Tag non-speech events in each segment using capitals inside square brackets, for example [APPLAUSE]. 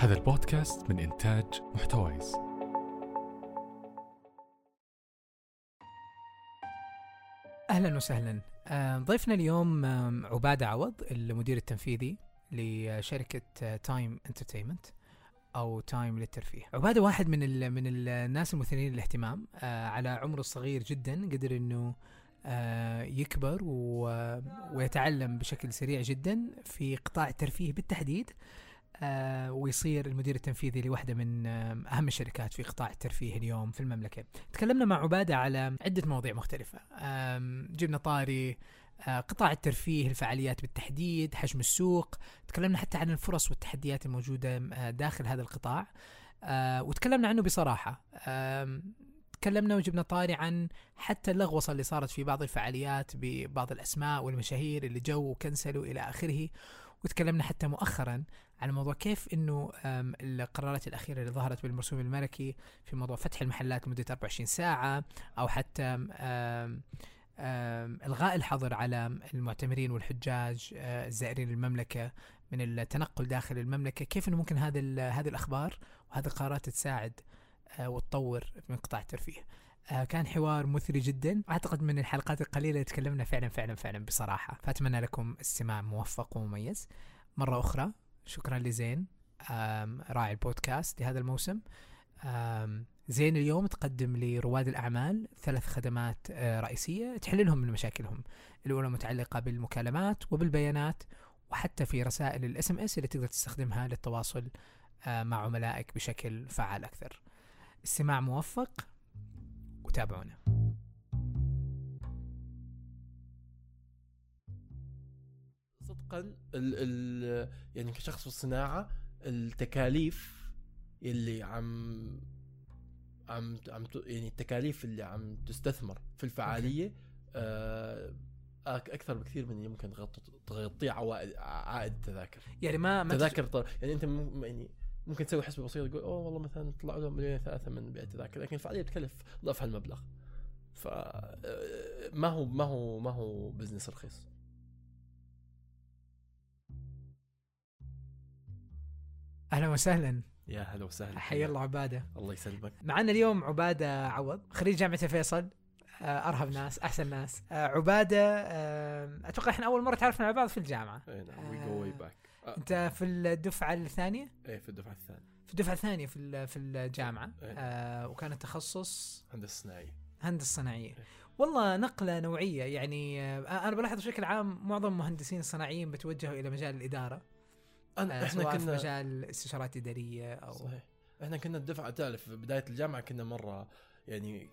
هذا البودكاست من إنتاج محتويز. أهلا وسهلا. آه، ضيفنا اليوم آم، عبادة عوض المدير التنفيذي لشركة Time Entertainment أو تايم للترفيه. عبادة واحد من ال من الناس المثيرين للاهتمام آه، على عمره الصغير جدا قدر إنه آه، يكبر ويتعلم بشكل سريع جدا في قطاع الترفيه بالتحديد. آه، ويصير المدير التنفيذي لواحدة من آم، أهم الشركات في قطاع الترفيه اليوم في المملكة. تكلمنا مع عبادة على عدة مواضيع مختلفة. آم، جبنا طاري آه، قطاع الترفيه الفعاليات بالتحديد حجم السوق. تكلمنا حتى عن الفرص والتحديات الموجودة آه، داخل هذا القطاع. آه، وتكلمنا عنه بصراحة. تكلمنا وجبنا طاري عن حتى اللغوصة اللي صارت في بعض الفعاليات ببعض الأسماء والمشاهير اللي جو وكنسلوا إلى آخره. وتكلمنا حتى مؤخرا على موضوع كيف إنه القرارات الأخيرة اللي ظهرت بالمرسوم الملكي في موضوع فتح المحلات لمدة 24 ساعة أو حتى آم، آم، إلغاء الحظر على المعتمرين والحجاج آه، الزائرين المملكه من التنقل داخل المملكة. كيف إنه ممكن هذا هذه الأخبار وهذه القرارات تساعد آه، وتطور من قطاع الترفيه؟ آه، كان حوار مثري جدا. أعتقد من الحلقات القليلة اللي تكلمنا فعلا فعلا فعلا بصراحة. فأتمنى لكم استماع موفق ومميز. مرة أخرى شكرا لزين راعي البودكاست لهذا الموسم. زين اليوم تقدم لرواد الأعمال ثلاث خدمات آه، رئيسية تحل لهم من مشاكلهم. الأولى متعلقة بالمكالمات وبالبيانات وحتى في رسائل الإس إم إس اللي تقدر تستخدمها للتواصل آه، مع عملائك بشكل فعال أكثر. استماع موفق وتابعونا. صدقا ال ال يعني كشخص في الصناعة التكاليف اللي عم عم عم يعني التكاليف اللي عم تستثمر في الفعالية آه أكثر بكثير من اللي ممكن تغطي تغطيه عوائد عائد التذاكر. يعني ما ما تذاكر طر... يعني أنت يعني ممكن تسوي حسبة بسيطة تقول أوه والله مثلا طلع لهم مليون ثلاثة من بيع التذاكر. لكن الفعالية بتكلف ضعف هالمبلغ ف آه، ما هو ما هو ما هو بزنس رخيص. أهلا وسهلا. يا هلا وسهلا حيا الله عبادة. الله يسلمك. معنا اليوم عبادة عوض خريج جامعة فيصل آه، أرهب ناس أحسن ناس. آه، عبادة آه، أتوقع إحنا أول مرة تعرفنا على بعض في الجامعة. إي نعم we go way back أنت في الدفعة الثانية؟ إيه في الدفعة الثانية. في الدفعة الثانية في في الجامعة. إيه. آه، وكان التخصص؟ هندسة صناعية. هندسة صناعية. إيه. والله نقلة نوعية يعني آه، أنا بلاحظ بشكل عام معظم المهندسين الصناعيين بتوجهوا إلى مجال الإدارة. آه، إحنا سواء في كنا مجال استشارات إدارية أو صحيح إحنا كنا الدفعة تعرف في بداية الجامعة كنا مرة يعني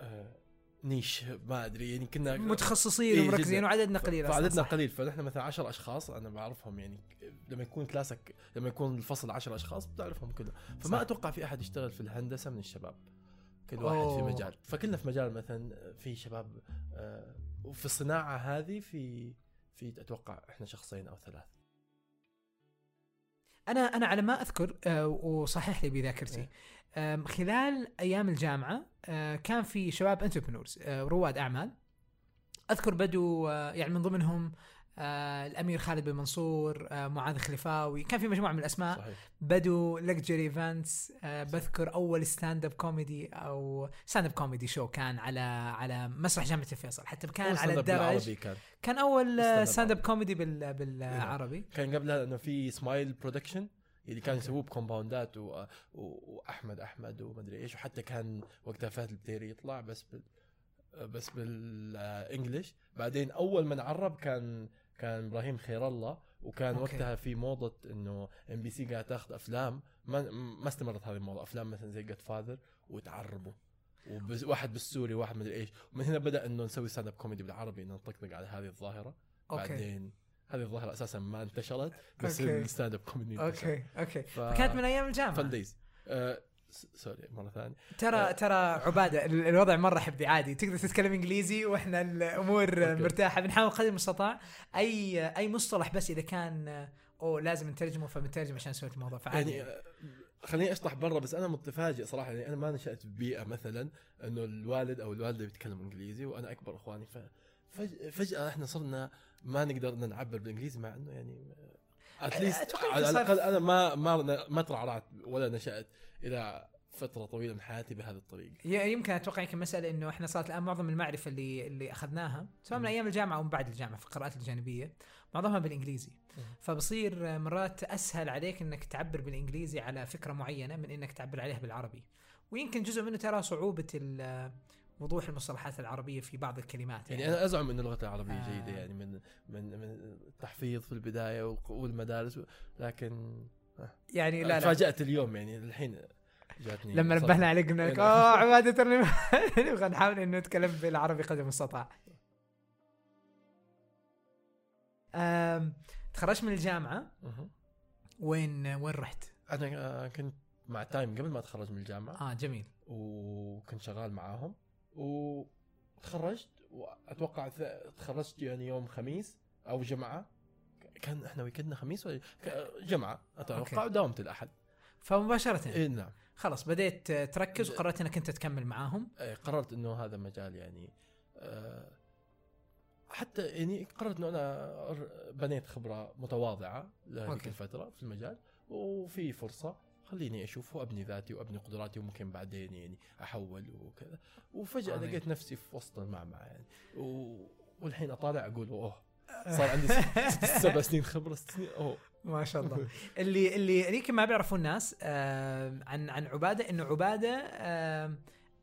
آه نيش ما أدري يعني كنا متخصصين إيه، ومركزين. وعددنا قليل فعددنا صح. قليل فنحن مثلا 10 أشخاص أنا بعرفهم يعني لما يكون كلاسك لما يكون الفصل 10 أشخاص بتعرفهم كلهم فما صح. أتوقع في أحد يشتغل في الهندسة من الشباب كل واحد أوه. في مجال فكلنا في مجال مثلا في شباب آه، وفي الصناعة هذه في في أتوقع إحنا شخصين أو ثلاث أنا أنا على ما أذكر آه، وصحح لي بذاكرتي إيه. خلال أيام الجامعة آه، كان في شباب entrepreneurs رواد أعمال أذكر بدوا آه، يعني من ضمنهم آه، الأمير خالد بن منصور آه، معاذ خلفاوي. كان في مجموعة من الأسماء. صحيح. بدوا Luxury Events بذكر أول stand-up comedy أو stand-up comedy show كان على على مسرح جامعة الفيصل. حتى كان على الدرج. كان. كان أول stand-up. comedy بال بالعربي كان قبلها إنه في Smile Production اللي كانوا يسووه ب compoundات و... و... وأحمد أحمد ومدري إيش. وحتى كان وقتها فهد البتيري يطلع بس بال... بس بال English بعدين أول من عرب كان كان إبراهيم خير الله وكان okay. وقتها في موضة إنه MBC قاعد تاخذ أفلام ما ما استمرت هذه الموضة أفلام مثلا زي Godfather وتعربوا. وبس واحد بالسوري واحد مدري إيش. ومن هنا بدأ إنه نسوي stand-up comedy بالعربي انه نطقطق على هذه الظاهرة. okay. بعدين هذه الظاهرة أساسا ما انتشرت بس okay. ال stand-up comedy okay okay. ف... فكانت من أيام الجامعة. fun days آه sorry مرة ثانية. ترى آه. ترى عبادة ال- الوضع مرة حبّي عادي. تقدر تتكلم إنجليزي وإحنا الأمور okay. مرتاحة. بنحاول قدر المستطاع. أي أي مصطلح بس إذا كان اوه لازم نترجمه فبنترجم عشان نسوي الموضوع. فعادي يعني آه، خليني اشطح برا بس أنا متفاجئ صراحة. يعني أنا ما نشأت في بيئه مثلا إنه الوالد أو الوالدة بيتكلموا إنجليزي وأنا أكبر إخواني. ف فج- فجأة إحنا صرنا ما نقدر نعبر بالإنجليزي مع إنه يعني اتليست على الأقل أنا ما ما ما ترعرعت ولا نشأت إلى فترة طويلة من حياتي بهذه الطريقة ي- يمكن أتوقع يمكن مسألة إنه إحنا صارت الآن معظم المعرفة اللي اللي أخذناها سواء من. أيام الجامعة أو من بعد الجامعة في القراءات الجانبية معظمها بالإنجليزي مم. فبصير مرات أسهل عليك إنك تعبر بالإنجليزي على فكرة معينة من إنك تعبر عليها بالعربي ويمكن جزء منه ترى صعوبة ال- وضوح المصطلحات العربية في بعض الكلمات يعني أنا أزعم إن اللغة العربية آه. جيدة يعني من من من التحفيظ في البداية والمدارس لكن يعني لا لا تفاجأت اليوم يعني الحين جاتني لما. نبهنا عليك قلنا لك. آه [LAUGHS] عبادة [LAUGHS] نبغى نحاول إنه نتكلم بالعربي قدر المستطاع. تخرجت من الجامعة. وين وين رحت؟ أنا آه، كنت مع تايم قبل ما أتخرج من الجامعة آه جميل وكنت شغال معاهم وتخرجت وأتوقع تخرجت يعني يوم خميس أو جمعة. كان إحنا ويكندنا خميس ولا؟ جمعة أتوقع. وداومت الأحد. فمباشرة. إي نعم. خلاص بديت تركز وقررت إنك أنت تكمل معاهم؟ قررت إنه هذا مجال يعني آه، حتى يعني قررت إنه أنا بنيت خبرة متواضعة لهذيك. الفترة في المجال وفي فرصة. خليني أشوف وأبني ذاتي وأبني قدراتي وممكن بعدين يعني أحول وكذا. وفجأة عظيم. لقيت نفسي في وسط المعمعة يعني. و... والحين أطالع أقول أوه صار عندي سبع [LAUGHS] سنين خبره ست سنين أوه. ما شاء الله. اللي اللي يمكن ما بيعرفوا الناس آه عن عن عبادة إنه عبادة آه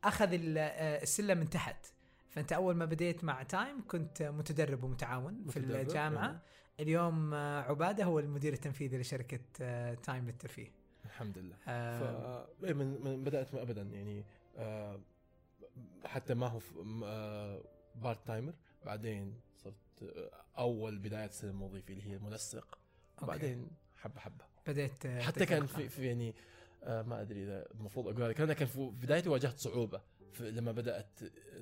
أخذ آه، السلم من تحت. فأنت أول ما بديت مع Time كنت متدرب ومتعاون في الجامعة. اليوم آه، عبادة هو المدير التنفيذي لشركة آه، Time للترفيه. الحمد لله. ف آه إيه من, من بدأت ابدا يعني آه حتى ما هو ف- آه part-timer بعدين صرت آه أول بداية السلم الوظيفي اللي هي منسق وبعدين حبة حبة. بديت حتى كان. في, في يعني آه ما أدري إذا المفروض أقول هذا الكلام لكن في بدايتي واجهت صعوبة. لما بدأت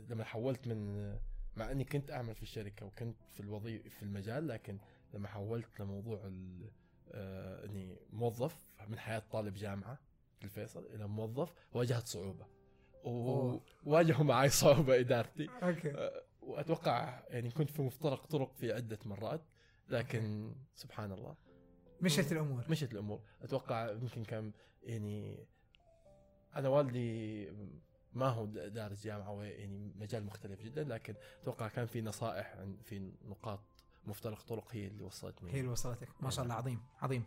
لما حولت من مع إني كنت أعمل في الشركة وكنت في الوظيفه في المجال لكن لما حولت لموضوع ال- إني موظف من حياة طالب جامعة في الفيصل إلى موظف واجهت صعوبة. وواجهوا معي صعوبة إدارتي. أوكي. آه، وأتوقع يعني كنت في مفترق طرق في عدة مرات لكن سبحان الله. مشت الأمور. مشت الأمور. أتوقع يمكن كان يعني أنا والدي ما هو دارس جامعة يعني مجال مختلف جدا لكن أتوقع كان في نصائح في نقاط مفترق طرق هي اللي وصلتني هي اللي وصلتك. ما شاء الله عظيم عظيم.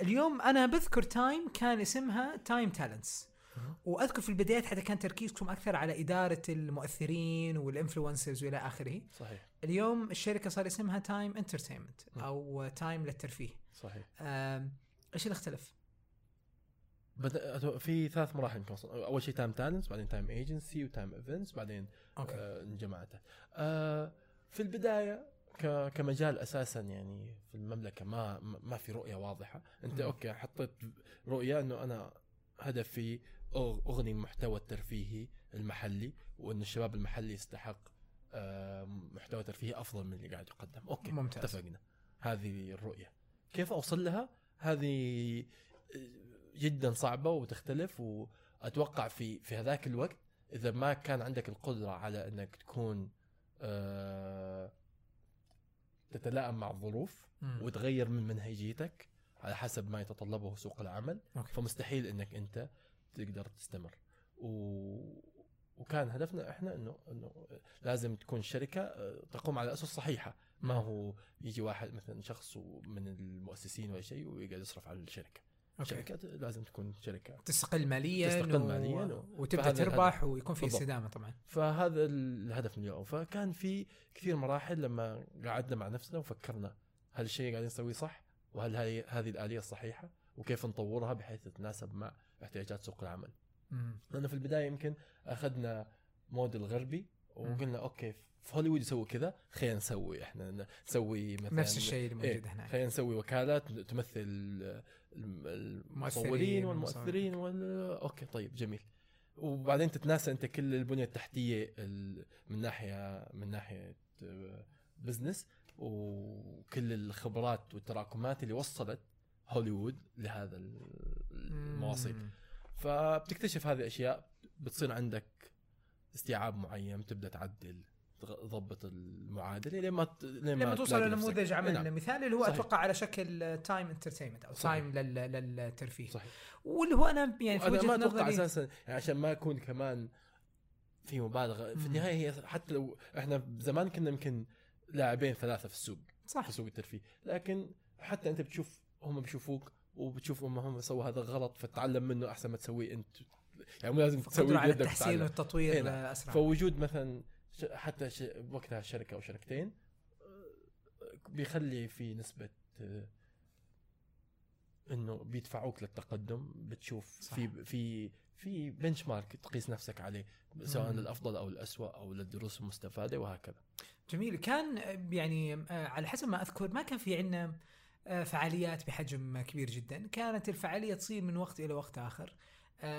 اليوم أنا بذكر Time كان اسمها Time Talents. وأذكر في البدايات حتى كان تركيزكم أكثر على إدارة المؤثرين وال influencers وإلى آخره. صحيح. اليوم الشركة صار اسمها Time Entertainment م. أو Time للترفيه. صحيح. إيش اللي اختلف؟ في ثلاث مراحل يمكن أول شيء Time Talents بعدين Time Agency و Time Events بعدين okay. آه، انجمعته آه في البداية كمجال أساسا يعني في المملكة ما ما في رؤية واضحة. أنت مم. okay حطيت رؤية إنه أنا هدفي أغني المحتوى الترفيهي المحلي وإن الشباب المحلي يستحق آه، محتوى ترفيهي أفضل من اللي قاعد يقدم. okay ممتاز. اتفقنا. هذه الرؤية. كيف أوصل لها؟ هذه جدا صعبة وتختلف وأتوقع في في هذاك الوقت إذا ما كان عندك القدرة على إنك تكون آه، تتلائم مع الظروف مم. وتغير من منهجيتك على حسب ما يتطلبه سوق العمل أوكي. فمستحيل إنك أنت تقدر تستمر و... وكان هدفنا إحنا إنه إنه لازم تكون شركة آه، تقوم على أسس صحيحة ما هو يجي واحد مثلا شخص من المؤسسين ولا شيء ويقعد يصرف على الشركة أوكي. شركات لازم تكون شركة تستقل ماليا تستقل. مالياً و- وتبدأ تربح الهدف. ويكون في. استدامة طبعا فهذا الهدف من اليوم فكان في كثير مراحل لما قعدنا مع نفسنا وفكرنا هل الشيء اللي قاعدين نسويه صح وهل هذه هذه الآلية الصحيحة وكيف نطورها بحيث تتناسب مع احتياجات سوق العمل مم. لأنه في البداية يمكن أخذنا موديل غربي وقلنا okay في هوليوود يسوي كذا خلينا نسوي إحنا نسوي مثلا نفس الشيء اللي موجود إيه، هناك. خلينا نسوي وكالات تمثل الم- المصورين والمؤثرين وال... okay طيب جميل. وبعدين تتناسى أنت كل البنية التحتية ال... من ناحية من ناحية business وكل الخبرات والتراكمات اللي وصلت هوليوود لهذا المواصيل. فبتكتشف هذه الاشياء بتصير عندك استيعاب معين تبدا تعدل تضبط المعادلة لين ما ت- لين لما توصل. لنموذج عمل نعم. مثالي اللي هو صحيح. أتوقع على شكل time entertainment أو. تايم للترفيه صحيح واللي هو أنا يعني في أنا ما أتوقع نظري أساسا يعني عشان ما أكون كمان في مبالغة في. النهاية هي حتى لو إحنا زمان كنا يمكن لاعبين ثلاثة في السوق صح في سوق الترفيه لكن حتى أنت بتشوف هم بيشوفوك وبتشوف هم هم سووا هذا غلط فتتعلم منه أحسن ما تسويه أنت يعني مو لازم قدرة على التحسين. والتطوير إيه نعم. آه، أسرع فوجود مثلا حتى ش... وقتها شركة أو شركتين بيخلي في نسبة إنه بيدفعوك للتقدم بتشوف صح. في في في بنش مارك تقيس نفسك عليه سواء مم. للأفضل أو الاسوء أو للدروس المستفادة وهكذا جميل كان يعني آه، على حسب ما أذكر ما كان في عندنا آه، فعاليات بحجم كبير جدا كانت الفعالية تصير من وقت إلى وقت آخر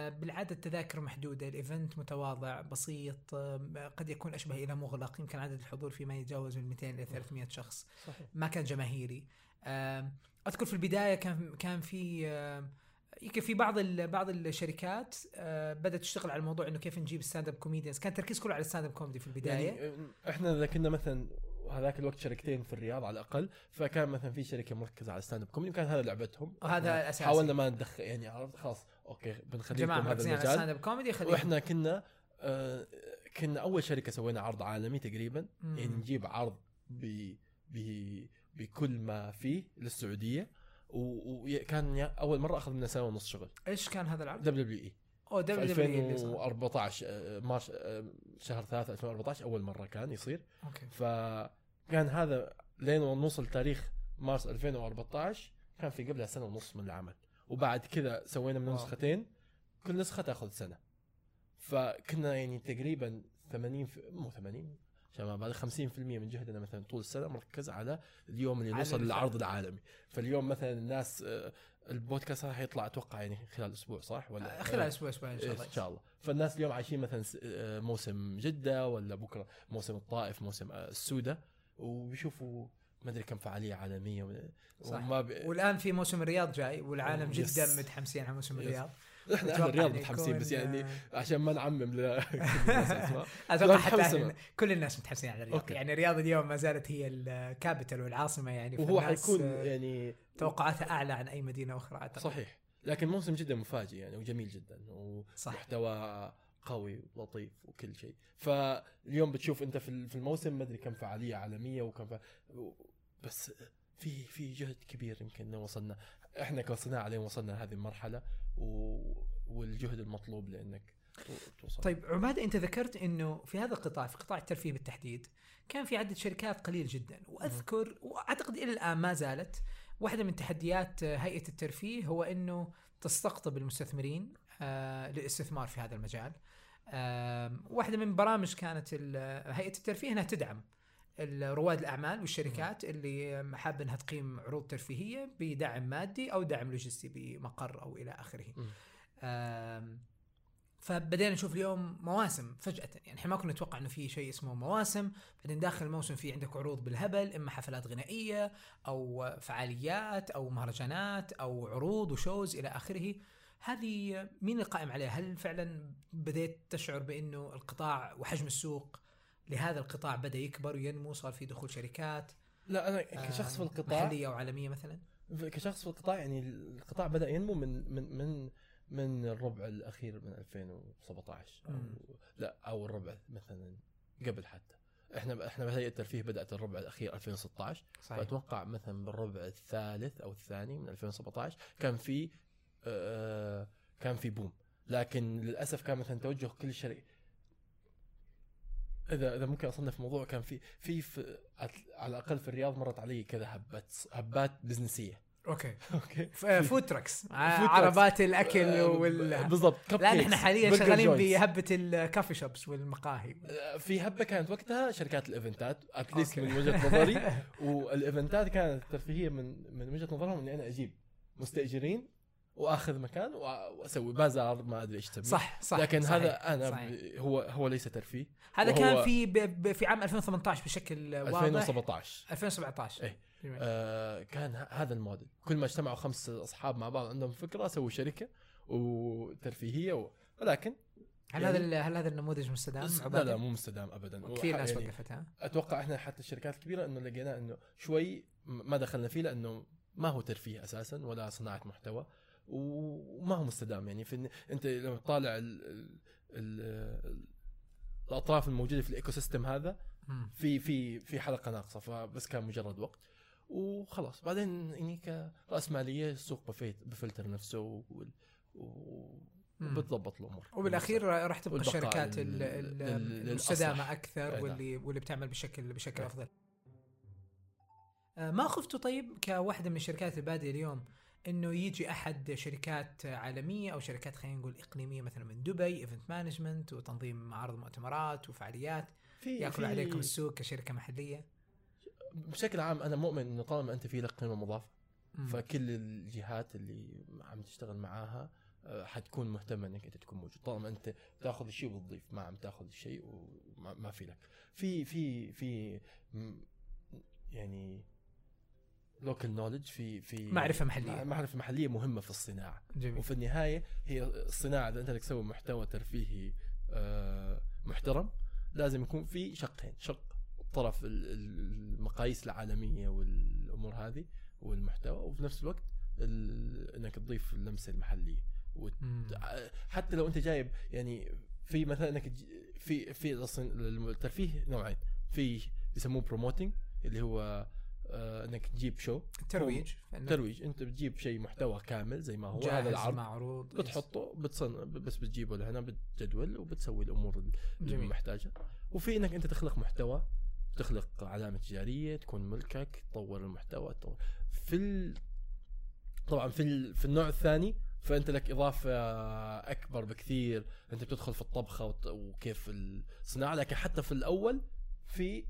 بالعادة التذاكر محدودة الإيفنت متواضع بسيط آه، قد يكون أشبه إلى مغلق يمكن عدد الحضور فيه ما يتجاوز من 200 إلى 300 شخص. صحيح. ما كان جماهيري. أذكر في البداية كان كان في يمكن في بعض بعض الشركات آه، بدأت تشتغل على الموضوع إنه كيف نجيب stand up comedians كان التركيز كله على ال stand up comedy في البداية. يعني آه، إحنا إذا كنا مثلا هذاك الوقت شركتين في الرياض على الأقل فكان مثلا في شركة مركزة على stand up comedy وكان هذا لعبتهم. وهذا إحنا الأساسي. حاولنا ما ندخل يعني عرفت خلاص okay بنخليكم هذا المجال. ال stand up comedy خلينا وإحنا كنا آه كنا أول شركة سوينا عرض عالمي تقريبا. مم. يعني نجيب عرض ب ب بكل ما فيه للسعودية. وكان أول مرة أخذ منا سنة ونص شغل. إيش كان هذا العرض؟ WWE. أو WW اللي صار. 2014 آه، March آه، شهر 3 2014 أول مرة كان يصير. okay. فكان هذا لين نوصل تاريخ مارس 2014 كان في قبلها سنة ونص من العمل. وبعد كذا سوينا من wow. نسختين. كل نسخة تاخذ سنة. فكنا يعني تقريبا 80 في مو 80 عشان ما بالغ 50% من جهدنا مثلا طول السنة مركز على اليوم اللي نوصل. للعرض العالمي. فاليوم مثلا الناس آه، البودكاست راح يطلع أتوقع يعني خلال أسبوع صح؟ ولا آه، خلال أسبوع أسبوعين إن شاء الله. إن شاء الله. فالناس اليوم عايشين مثلا آه، موسم جدة ولا بكرة موسم الطائف موسم السودة. وبيشوفوا ما أدري كم فعالية عالمية و- صح. وما ب... والآن في موسم الرياض جاي والعالم جدا يس. متحمسين على موسم. الرياض إحنا أهل الرياض متحمسين بس يعني عشان ما نعمم [LAUGHS] ل-. أتوقع حتى أهل-. كل الناس متحمسين على الرياض okay. يعني الرياض اليوم ما زالت هي ال capital والعاصمة يعني وهو حيكون آه، يعني توقعاتها أعلى عن أي مدينة أخرى أعتقد صحيح لكن موسم جدا مفاجئ يعني وجميل جدا صح ومحتوى قوي ولطيف وكل شيء. فاليوم بتشوف انت في الموسم ما أدري كم فعالية عالمية وكم ف... بس في في جهد كبير يمكن وصلنا. إحنا كصناعة لين وصلنا لهذه المرحلة و... والجهد المطلوب لإنك توصل. طيب عبادة أنت ذكرت إنه في هذا القطاع في قطاع الترفيه بالتحديد كان في عدد شركات قليل جدا. وأذكر وأعتقد إلى الآن ما زالت واحدة من تحديات هيئة الترفيه هو إنه تستقطب المستثمرين. للاستثمار في هذا المجال. آم، واحدة من برامج كانت هيئة الترفيه إنها تدعم رواد الأعمال والشركات اللي حابة إنها تقيم عروض ترفيهية بدعم مادي أو دعم لوجستي بمقر أو إلى آخره. فبدينا نشوف اليوم مواسم فجأة. يعني إحنا ما كنا نتوقع إنه في شيء اسمه مواسم. بعدين داخل الموسم في عندك عروض بالهبل إما حفلات غنائية أو فعاليات أو مهرجانات أو عروض وشوز إلى آخره. هذه مين القائم عليها؟ هل فعلا بديت تشعر بأنه القطاع وحجم السوق لهذا القطاع بدأ يكبر وينمو صار في دخول شركات لا أنا كشخص في القطاع محلية أو عالمية مثلا كشخص في القطاع يعني القطاع بدأ ينمو من من من من الربع الأخير من 2017 أو مم. لا أو الربع مثلا قبل حتى. إحنا إحنا بهيئة الترفيه بدأت الربع الأخير 2016 صحيح. فأتوقع مثلا بالربع الثالث أو الثاني من 2017 كان في آه كان في بوم. لكن للأسف كان مثلا توجه كل شركه إذا إذا ممكن أصنف موضوع كان في في, في على الأقل في الرياض مرت علي كذا هبات هبات بزنسية. okay. [LAUGHS] okay. food trucks food عربات الأكل آه، وال بالضبط. لا نحن حاليا شغالين. بهبة ال coffee shops والمقاهي. آه، في هبة كانت وقتها شركات الإيفنتات at least. من وجهة نظري. [LAUGHS] والإيفنتات كانت ترفيهية من من وجهة نظرهم إني أنا أجيب مستأجرين وآخذ مكان وأسوي بازار ما أدري إيش تسميه صح صح لكن صحيح، هذا أنا صحيح. هو هو ليس ترفيه هذا كان في ب... ب... في عام 2018 بشكل واضح 2017 2017 إيه. جميل. آه كان هذا الموديل كل ما اجتمعوا خمس أصحاب مع بعض عندهم فكرة سووا شركة وترفيهية و... ولكن هل يعني- هذا هل هذا النموذج مستدام؟ لا؟ لا مو مستدام ابدا كثير ناس يعني وقفتها أتوقع إحنا حتى الشركات الكبيرة إنه لقينا إنه شوي ما دخلنا فيه لأنه ما هو ترفيه أساسا ولا صناعة محتوى وما هو مستدام يعني في أنت لما تطالع ال ال ال الأطراف الموجودة في ال ecosystem هذا. في في في حلقة ناقصة فبس كان مجرد وقت وخلاص بعدين يعني كرأس مالية السوق بف- بفلتر نفسه و-. وبتضبط الأمور وبالأخير راح تبقى الشركات. المستدامة أكثر أي واللي واللي بتعمل بشكل بشكل أي. أفضل. آه، ما خفتوا طيب كواحدة من الشركات البادية اليوم إنه يجي أحد شركات عالمية أو شركات خلينا نقول إقليمية مثلا من دبي event management وتنظيم معارض مؤتمرات وفعاليات في يأكل في- عليكم السوق كشركة محلية؟ بشكل عام أنا مؤمن إنه طالما أنت في لك قيمه مضافه مم. فكل الجهات اللي عم تشتغل معاها آه، حتكون مهتمة إنك أنت تكون موجود طالما أنت تأخذ الشيء وتضيف ما عم تأخذ الشيء وما ما في لك في في في يعني لوكال نولج في في معرفة محلية. معرفة محلية مهمة في الصناعة. جميل. وفي النهاية هي الصناعة إذا أنت بدك تسوي محتوى ترفيهي آه، محترم لازم يكون في شقين. شق طرف ال- ال- المقاييس العالمية والأمور هذه والمحتوى وفي نفس الوقت ال- إنك تضيف اللمسة المحلية. وت-. حتى لو أنت جايب يعني في مثلا إنك في في الترفيه نوعين. في يسموه promoting اللي هو إنك تجيب شو؟ ترويج. ترويج. أنت بتجيب شيء محتوى كامل زي ما هو. جاهز هذا العرض مع عروض بتحطه بتصن بس بتجيبه لهنا بتجدول وبتسوي الأمور اللي. محتاجة. وفي إنك أنت تخلق محتوى تخلق علامة تجارية تكون ملكك تطور المحتوى تطور. في ال... طبعا في ال... في النوع الثاني فأنت لك إضافة أكبر بكثير. أنت بتدخل في الطبخة. وكيف الصناعه لكن حتى في الأول في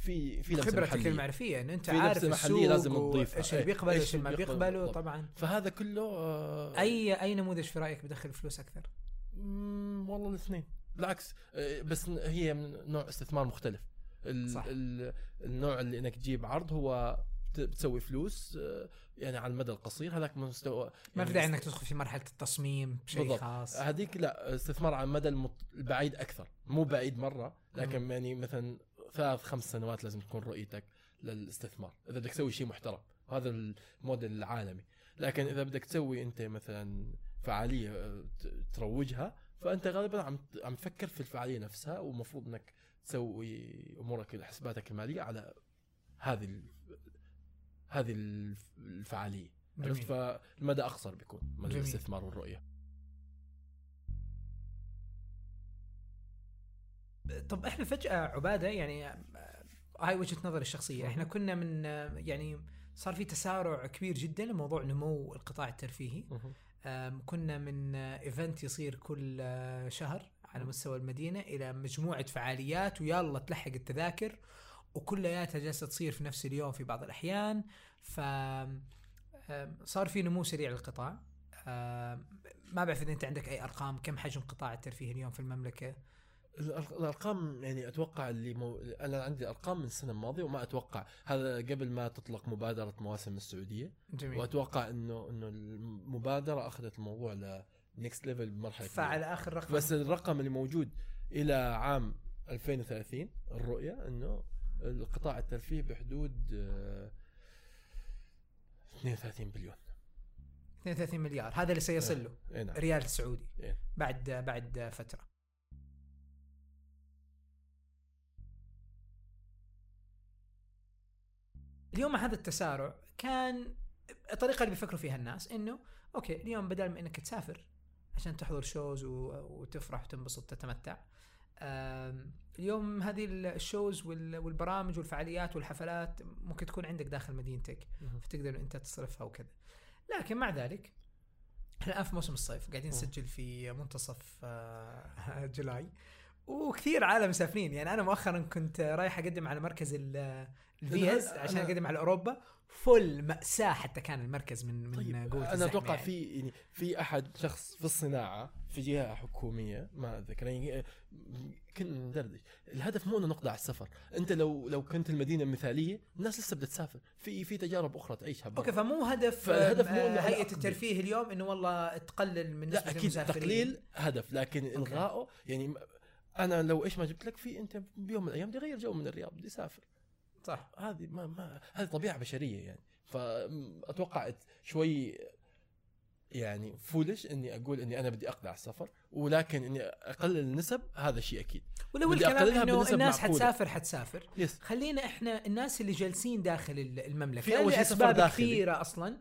في في لمسة خبرتك. المعرفية إن أنت في عارف السوق لازم تضيفها. إيش اللي. بيقبل إيش اللي ما بيقبله. طبعا فهذا كله آه، أي أي نموذج في رأيك بدخل فلوس أكثر؟ والله الاثنين بالعكس آه، بس هي من نوع استثمار مختلف ال صح. ال النوع اللي إنك تجيب عرض هو بت- بتسوي فلوس آه، يعني على المدى القصير هذاك مستوى ما يعني في داعي إنك تدخل في مرحلة التصميم بشيء. خاص هذيك لا استثمار على المدى. البعيد أكثر مو بعيد مرة لكن. يعني مثلا ثلاث خمس سنوات لازم تكون رؤيتك للاستثمار إذا بدك تسوي شيء محترم وهذا الموديل العالمي. لكن إذا بدك تسوي أنت مثلا فعالية آه، تروجها فأنت غالبا عم عم تفكر في الفعالية نفسها ومفروض إنك تسوي أمورك حساباتك المالية على هذه ال... هذه الف- الفعالية. عرفت؟ فالمدى أقصر بيكون مدى جميل. الاستثمار والرؤية. طب إحنا فجأة عبادة يعني هاي وجهة نظري الشخصية. إحنا كنا من يعني صار في تسارع كبير جدا لموضوع نمو القطاع الترفيهي. كنا من إيفنت يصير كل آه، شهر على مستوى المدينة إلى مجموعة فعاليات ويلا تلحق التذاكر وكلياتها جالسة تصير في نفس اليوم في بعض الأحيان. ف صار في نمو سريع للقطاع. ما بعرف إذا أنت عندك أي أرقام كم حجم قطاع الترفيه اليوم في المملكة؟ الأر- الأرقام يعني أتوقع اللي مو... أنا عندي أرقام من السنة الماضية وما أتوقع. هذا قبل ما تطلق مبادرة مواسم السعودية. جميل. وأتوقع إنه إنه المبادرة أخذت الموضوع ل next level بمرحلة فعلى. آخر رقم. بس الرقم اللي موجود إلى عام 2030 الرؤية إنه القطاع الترفيه بحدود آه، 32 بليون. 32 مليار. هذا اللي سيصل له اي نعم. ريال سعودي إيه. بعد بعد فترة. اليوم مع هذا التسارع كان الطريقة اللي بيفكروا فيها الناس إنه okay اليوم بدل ما إنك تسافر عشان تحضر shows وتفرح وتنبسط تتمتع اليوم هذه ال shows وال- والبرامج والفعاليات والحفلات ممكن تكون عندك داخل مدينتك. فتقدر أنت تصرفها وكذا لكن مع ذلك إحنا الآن في موسم الصيف قاعدين. نسجل في منتصف آه، [LAUGHS] July وكثير عالم مسافرين يعني أنا مؤخرا كنت رايح أقدم على مركز ال- الفيز عشان أقدم على أوروبا full مأساة حتى كان المركز من من طيب قوة أنا أتوقع يعني. في يعني في أحد شخص في الصناعة في جهة حكومية ما أتذكر يعني كنا ندردش الهدف مو إنه نقطع السفر أنت لو لو كنت المدينة المثالية الناس لسه بدها تسافر في في تجارب أخرى تعيشها برا. okay فمو هدف فالهدف مو آه، أنا هيئة. الترفيه اليوم إنه والله تقلل من نسبة لا أكيد. تقليل هدف لكن إلغائه يعني أنا لو إيش ما جبت لك في أنت بيوم من الأيام بدي اغير جو من الرياض بدي أسافر. صح. هذه ما ما هذه طبيعة بشرية يعني. فاتوقع شوي يعني فولش إني أقول إني أنا بدي اقطع السفر ولكن إني أقلل النسب هذا شيء أكيد. ولو الكلام إنه الناس معقولة. حتسافر حتسافر. يس خلينا إحنا الناس اللي جالسين داخل ال- المملكة في شيء داخلي. كثيرة أصلا؟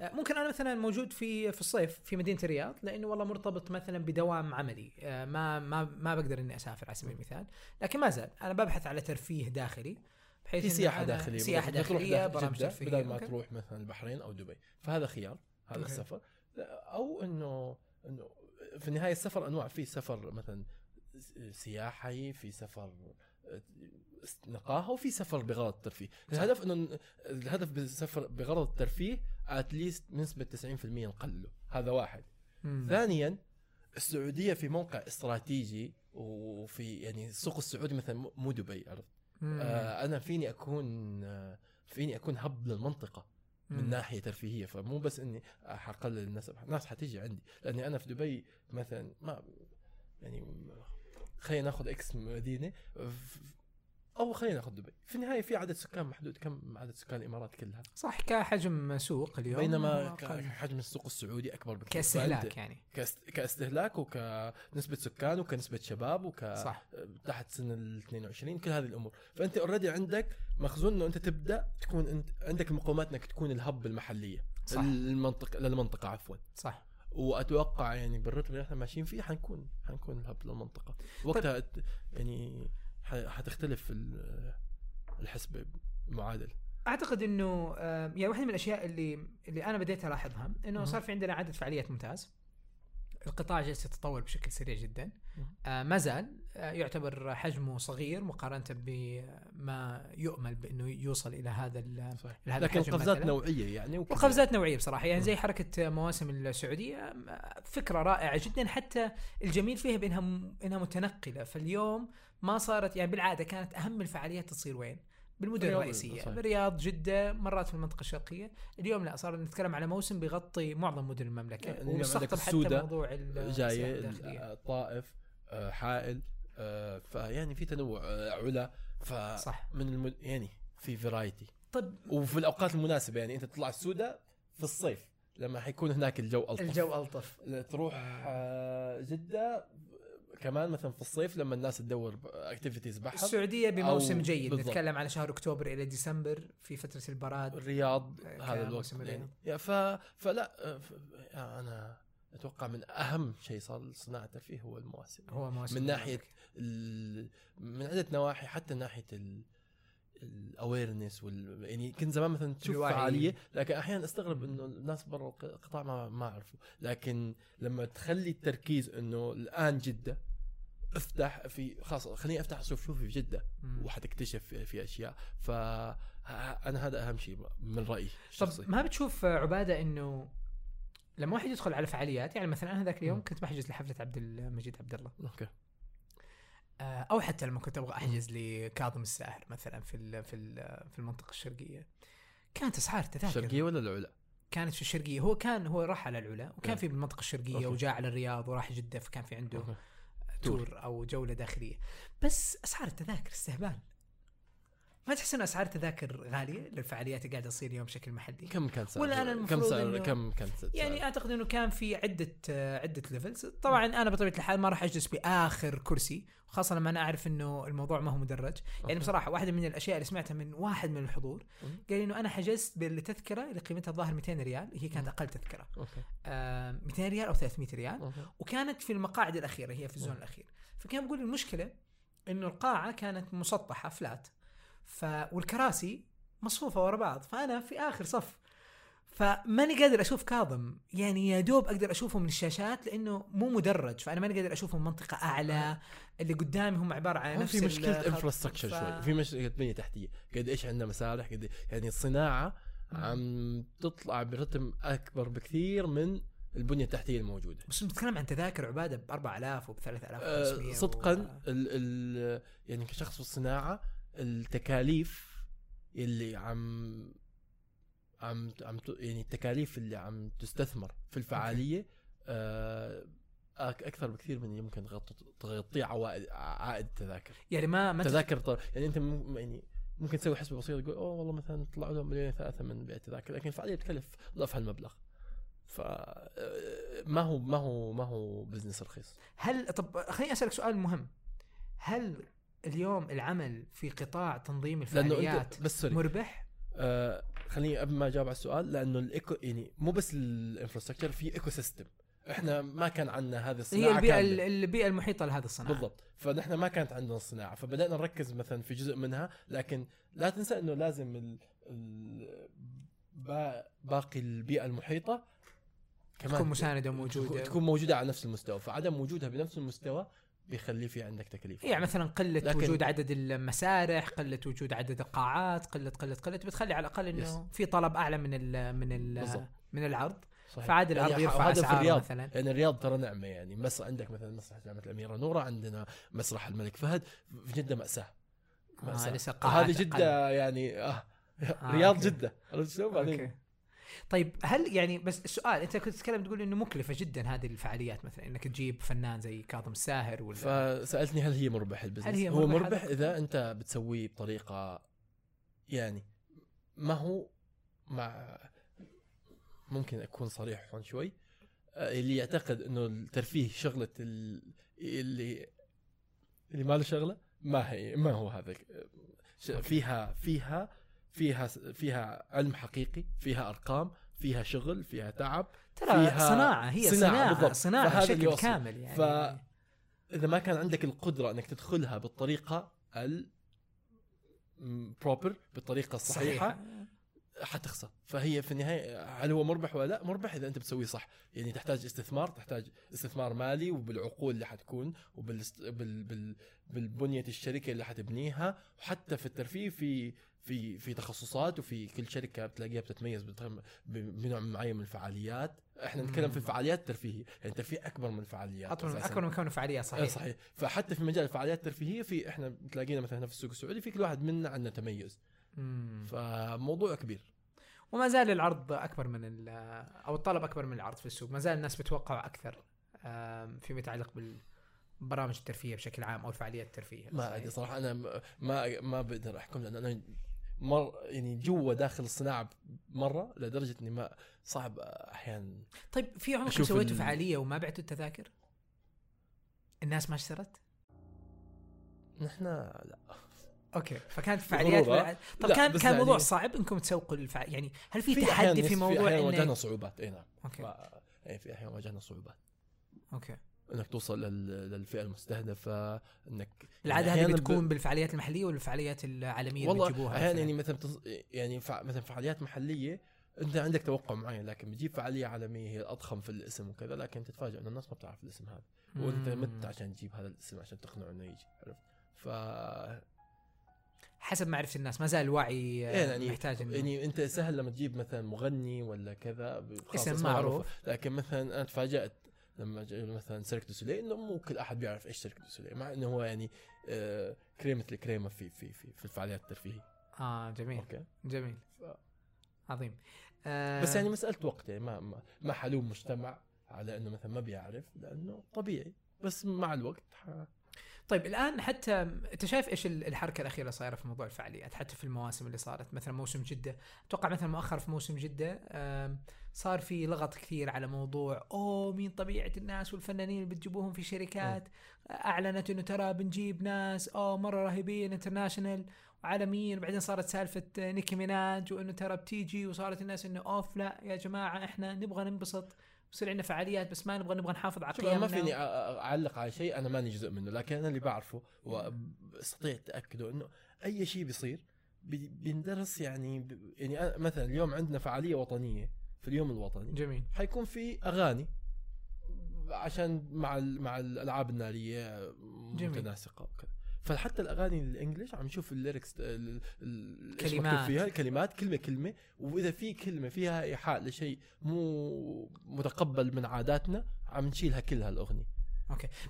ممكن أنا مثلا موجود في في الصيف في مدينة الرياض لأنه والله مرتبط مثلا بدوام عملي. آه، ما ما ما بقدر إني أسافر على سبيل المثال. لكن ما زال أنا ببحث على ترفيه داخلي بحيث في سياحة داخلية سياحة داخلية داخل برامج جدة ترفيهية بدل ما. تروح مثلا البحرين أو دبي. فهذا خيار هذا أوكي. السفر. أو إنه إنه في النهاية السفر أنواع. في سفر مثلا سياحي في سفر نقاهه وفي سفر بغرض الترفيه الهدف إنه الهدف بالسفر بغرض الترفيه اتليست نسبة 90% نقلله هذا واحد مم. ثانيا السعودية في موقع استراتيجي وفي يعني السوق السعودي مثلا مو- دبي عرفت. آه أنا فيني أكون آه فيني أكون هب للمنطقة من مم. ناحية ترفيهية فمو بس إني حقلل النسب الناس حتيجي عندي لأني أنا في دبي مثلا ما يعني خلينا ناخذ إكس مدينة أو خلينا ناخذ دبي. في النهاية في عدد سكان محدود كم عدد سكان الإمارات كلها؟ صح كحجم سوق اليوم. بينما. حجم السوق السعودي أكبر بكثير. كاستهلاك يعني. كاست- كاستهلاك وكنسبه سكان وكنسبة شباب وك صح. تحت سن ال 22 كل هذه الأمور. فأنت already عندك مخزون إنه أنت تبدأ تكون انت عندك المقومات إنك تكون ال hub المحلية. صح. المنطقة للمنطقة عفوا. صح. وأتوقع يعني بالرتم اللي إحنا ماشيين فيه حنكون حنكون ال hub للمنطقه وقتها ت- يعني حتختلف ال- الحسبه معادل. أعتقد إنه آه، يعني واحدة من الأشياء اللي اللي أنا بديت ألاحظها إنه. صار في عندنا عدد فعاليات ممتاز. القطاع جالس يتطور بشكل سريع جدا. آه ما زال آه يعتبر حجمه صغير مقارنة بما يؤمل بأنه يوصل إلى هذا صحيح لهذا لكن الحجم قفزات مثلاً. نوعية يعني وكذا. وقفزات نوعية بصراحة يعني. زي حركة مواسم السعودية آه، فكرة رائعة جدا حتى الجميل فيها بأنها إنها متنقلة فاليوم ما صارت يعني بالعادة كانت أهم الفعاليات تصير وين؟ بالمدن الرياض، الرئيسية صحيح. بالرياض جدة مرات في المنطقة الشرقية. اليوم لا صار نتكلم على موسم بيغطي معظم مدن المملكة يعني اليوم ومستقطب عندك حتى موضوع جاية الطائف آه، حائل آه، فيعني في تنوع آه، علا ف صح. من المد... يعني في فرايتي طب وفي الأوقات المناسبة يعني أنت تطلع السوداء في الصيف لما حيكون هناك الجو ألطف. الجو ألطف. تروح آه، جدة كمان مثلا في الصيف لما الناس تدور activities بحر السعودية بموسم جيد بالضبط. نتكلم على شهر أكتوبر إلى ديسمبر في فترة البراد الرياض هذا الوقت يعني ف... فلا ف... يعني أنا أتوقع من أهم شيء صار لصناعه الترفيه هو المواسم هو موسم من ناحية. ال... من عدة نواحي حتى ناحية ال ال awareness وال يعني كنت زمان مثلا تشوف الوعي. فعالية لكن أحيانا أستغرب إنه الناس برا القطاع ما ما عرفوا لكن لما تخلي التركيز إنه الآن جدة افتح في خلاص خليني افتح صفوفي شوفي في جدة. وحتكتشف في, في أشياء ف أنا هذا أهم شيء من رأيي الشخصي طب ما بتشوف عبادة إنه لما واحد يدخل على فعاليات يعني مثلا أنا ذاك اليوم. كنت بحجز لحفلة عبد المجيد عبد الله أوكي آه، أو حتى لما كنت أبغى أحجز لكاظم الساهر مثلا في ال في ال في المنطقة الشرقية كانت أسعار تذاكر الشرقيه ولا العلا؟ كانت في الشرقية هو كان هو راح على العلا وكان. في بالمنطقة الشرقية okay. وجاء على الرياض وراح جدة فكان في عنده okay. tour أو جولة داخلية. بس أسعار التذاكر استهبال. ما تحس ان أسعار التذاكر غالية للفعاليات اللي قاعدة تصير اليوم بشكل محلي؟ كم كان سعر؟ ولا كم المفروض سعر؟ إنه- كم كان سعر؟ يعني أعتقد إنه كان في عدة عدة levels طبعا أنا بطبيعة الحال ما راح أجلس بآخر كرسي خاصة لما أنا أعرف إنه الموضوع ما هو مدرج. يعني okay. بصراحة واحدة من الأشياء اللي سمعتها من واحد من الحضور. قال إنه أنا حجزت بالتذكرة اللي قيمتها الظاهر 200 ريال هي كانت. أقل تذكرة. okay. آه 200 ريال أو 300 ريال. okay. وكانت في المقاعد الأخيرة هي في ال zone. الأخير. فكان بيقول المشكلة إنه القاعة كانت مسطحة flat ف والكراسي مصفوفة ورا بعض فأنا في آخر صف. فماني قادر أشوف كاظم. يعني يا دوب أقدر اشوفه من الشاشات لأنه مو مدرج فأنا ماني قادر اشوفه من منطقة أعلى. اللي قدامي هم عبارة عن نفس في مشكلة. infrastructure ف- شوي. في مشكله بنية تحتية. قد إيش عندنا مسارح؟ قد يعني الصناعة عم تطلع برتم أكبر بكثير من البنية التحتية الموجودة. بس بنتكلم عن تذاكر عبادة ب 4000 وب 3500 أه صدقا و... ال ال يعني كشخص في الصناعة التكاليف اللي عم عم عم يعني التكاليف اللي عم تستثمر في الفعالية آه أكثر بكثير من اللي ممكن تغطي تغطيه عوائد عائد التذاكر يعني ما ما تذاكر طر... يعني أنت م... يعني ممكن تسوي حسبة بسيطة تقول أوه والله مثلا طلعوا لهم مليون ثلاثة من بيع التذاكر. لكن الفعالية بتكلف ضعف هالمبلغ ف آه، ما هو ما هو ما هو business رخيص. هل طب خليني أسألك سؤال مهم. هل اليوم العمل في قطاع تنظيم الفعاليات بس sorry. مربح؟ آه خليني قبل ما أجاوب على السؤال لأنه ال eco يعني مو بس ال infrastructure في ecosystem إحنا ما كان عندنا هذه الصناعة هي البيئة كاملة. البيئة المحيطة لهذا الصناعة. بالضبط. فنحن ما كانت عندنا الصناعه فبدأنا نركز مثلا في جزء منها لكن لا تنسى إنه لازم ال... ال... با... باقي البيئة المحيطة كمان تكون مسانده وموجوده تكون موجودة على نفس المستوى. فعدم وجودها بنفس المستوى بيخلي في عندك تكاليف يعني مثلا قلة لكن- وجود عدد المسارح قلة وجود عدد القاعات قلة قلة قلة بتخلي على الأقل إنه Yes. في طلب أعلى من ال من ال بالضبط. من العرض صحيح. فعاد العرض يعني يرفع أسعاره الرياض. مثلا يعني الرياض ترى نعمة يعني مس عندك مثلا مسرح جامعة الأميرة نورة عندنا مسرح الملك فهد في جدة مأساة آه مأساة. لسه قاعات وهذه جده يعني آه آه، رياض okay. جدة عرفت شلون بعدين طيب هل يعني بس السؤال انت كنت تتكلم تقول إنه مكلفة جدا هذه الفعاليات مثلا إنك تجيب فنان زي كاظم الساهر ولا فسألتني هل هي مربح ال business هل هي هو مربح؟ مربح إذا أنت بتسويه بطريقة يعني ما هو مع ممكن أكون صريح هون شوي اللي يعتقد إنه الترفيه شغلة ال- اللي اللي ما له شغلة ما هي ما هو هذا فيها فيها فيها فيها علم حقيقي فيها أرقام فيها شغل فيها تعب ترى فيها صناعة هي صناعة، صناعة بالضبط. صناعة فهذا اللي بشكل. كامل يعني. ف إذا ما كان عندك القدرة إنك تدخلها بالطريقة ال بروبر بالطريقة الصحيحة حتخسر. فهي في النهاية هل هو مربح ولا لا؟ مربح إذا أنت بتسويه صح. يعني تحتاج استثمار تحتاج استثمار مالي وبالعقول اللي حتكون وبال بال... بال... بالبنية الشركة اللي حتبنيها وحتى في الترفيه في في في تخصصات وفي كل شركة بتلاقيها بتتميز بنوع معين من الفعاليات. إحنا نتكلم في الفعاليات الترفيهيه يعني الترفيه أكبر من الفعاليات اكبر أساساً. أكبر من كونه فعاليات صحيح. صحيح صحيح. فحتى في مجال الفعاليات الترفيهية في إحنا بتلاقينا مثلا هنا في السوق السعودي في كل واحد منا عندنا تميز. مم. فموضوع كبير. وما زال العرض أكبر من أو الطلب أكبر من العرض في السوق. ما زال الناس بتوقع أكثر فيما يتعلق بالبرامج الترفيهية بشكل عام أو الفعاليات الترفيهية ما أدري صراحة أنا ما ما بقدر أحكم لأن أنا مر يعني جوا داخل الصناعة مره لدرجة إني ما صعب أحيانا طيب في عمركم سويتوا ال- فعالية وما بعتوا التذاكر؟ الناس ما اشترت؟ نحن لا okay فكانت فعاليات. بلا- طب كان كان موضوع يعني- صعب إنكم تسوقوا الفع... يعني هل في, في تحدي في موضوع في احيان واجهنا انك صعوبات إي نعم okay ما- يعني في احيان واجهنا صعوبات okay إنك توصل لل- للفئة المستهدفة إنك العادة يعني هذه أحياناً ب- بتكون بالفعاليات المحلية ولا الفعاليات العالمية اللي والله بتجيبوها أحيانا؟ يعني مثلا تص... يعني فع... مثلا فعاليات محلية أنت عندك توقع معين لكن بتجيب فعالية عالمية هي الأضخم في الاسم وكذا لكن تتفاجئ انه الناس ما بتعرف الاسم هذا وأنت. مت عشان تجيب هذا الاسم عشان تقنعه إنه يجي عرفت ف حسب معرفه الناس ما زال الوعي إيه يعني محتاج إنه يعني أنت سهل لما تجيب مثلا مغني ولا كذا اسم. معروف. لكن مثلا أنا تفاجأت لما مثلا سيرك دو سوليه إنه مو كل أحد بيعرف إيش سيرك دو سوليه مع إنه هو يعني آه كريمة الكريمة في في في, في الفعاليات الترفيهية. آه جميل. okay. جميل. ف- عظيم. آه بس يعني مسألة وقت يعني ما ما, ما حلوم مجتمع على إنه مثلا ما بيعرف لأنه طبيعي. بس مع الوقت ح... طيب الآن حتى أنت شايف إيش ال- الحركة الأخيرة صايرة في موضوع الفعاليات؟ حتى في المواسم اللي صارت مثلا موسم جدة. أتوقع مثلا مؤخر في موسم جدة صار في لغط كثير على موضوع أوه مين طبيعة الناس والفنانين اللي بتجيبوهم في شركات؟ أعلنت إنه ترى بنجيب ناس أوه مرة رهيبين انترناشونال وعالميين. وبعدين صارت سالفة نيكي ميناج وإنه ترى بتيجي وصارت الناس إنه أوف لا يا جماعة إحنا نبغى ننبسط. يصير عندنا فعاليات بس ما نبغى نبغى نحافظ على أنا ما قيمنا. فيني أعلق على شيء أنا ماني جزء منه لكن أنا اللي بعرفه وأستطيع تاكده إنه أي شيء بيصير بي- بيندرس يعني يعني أنا مثلا اليوم عندنا فعالية وطنية في اليوم الوطني. جميل. حيكون في أغاني عشان مع مع الألعاب النارية. متناسقة وكذا. فحتى الأغاني ال English عم نشوف ال lyrics ال- ال- إيش كلمات. مكتوب فيها؟ الكلمات كلمة كلمة. وإذا في كلمة فيها إيحاء لشيء مو متقبل من عاداتنا عم نشيلها كلها الاغنيه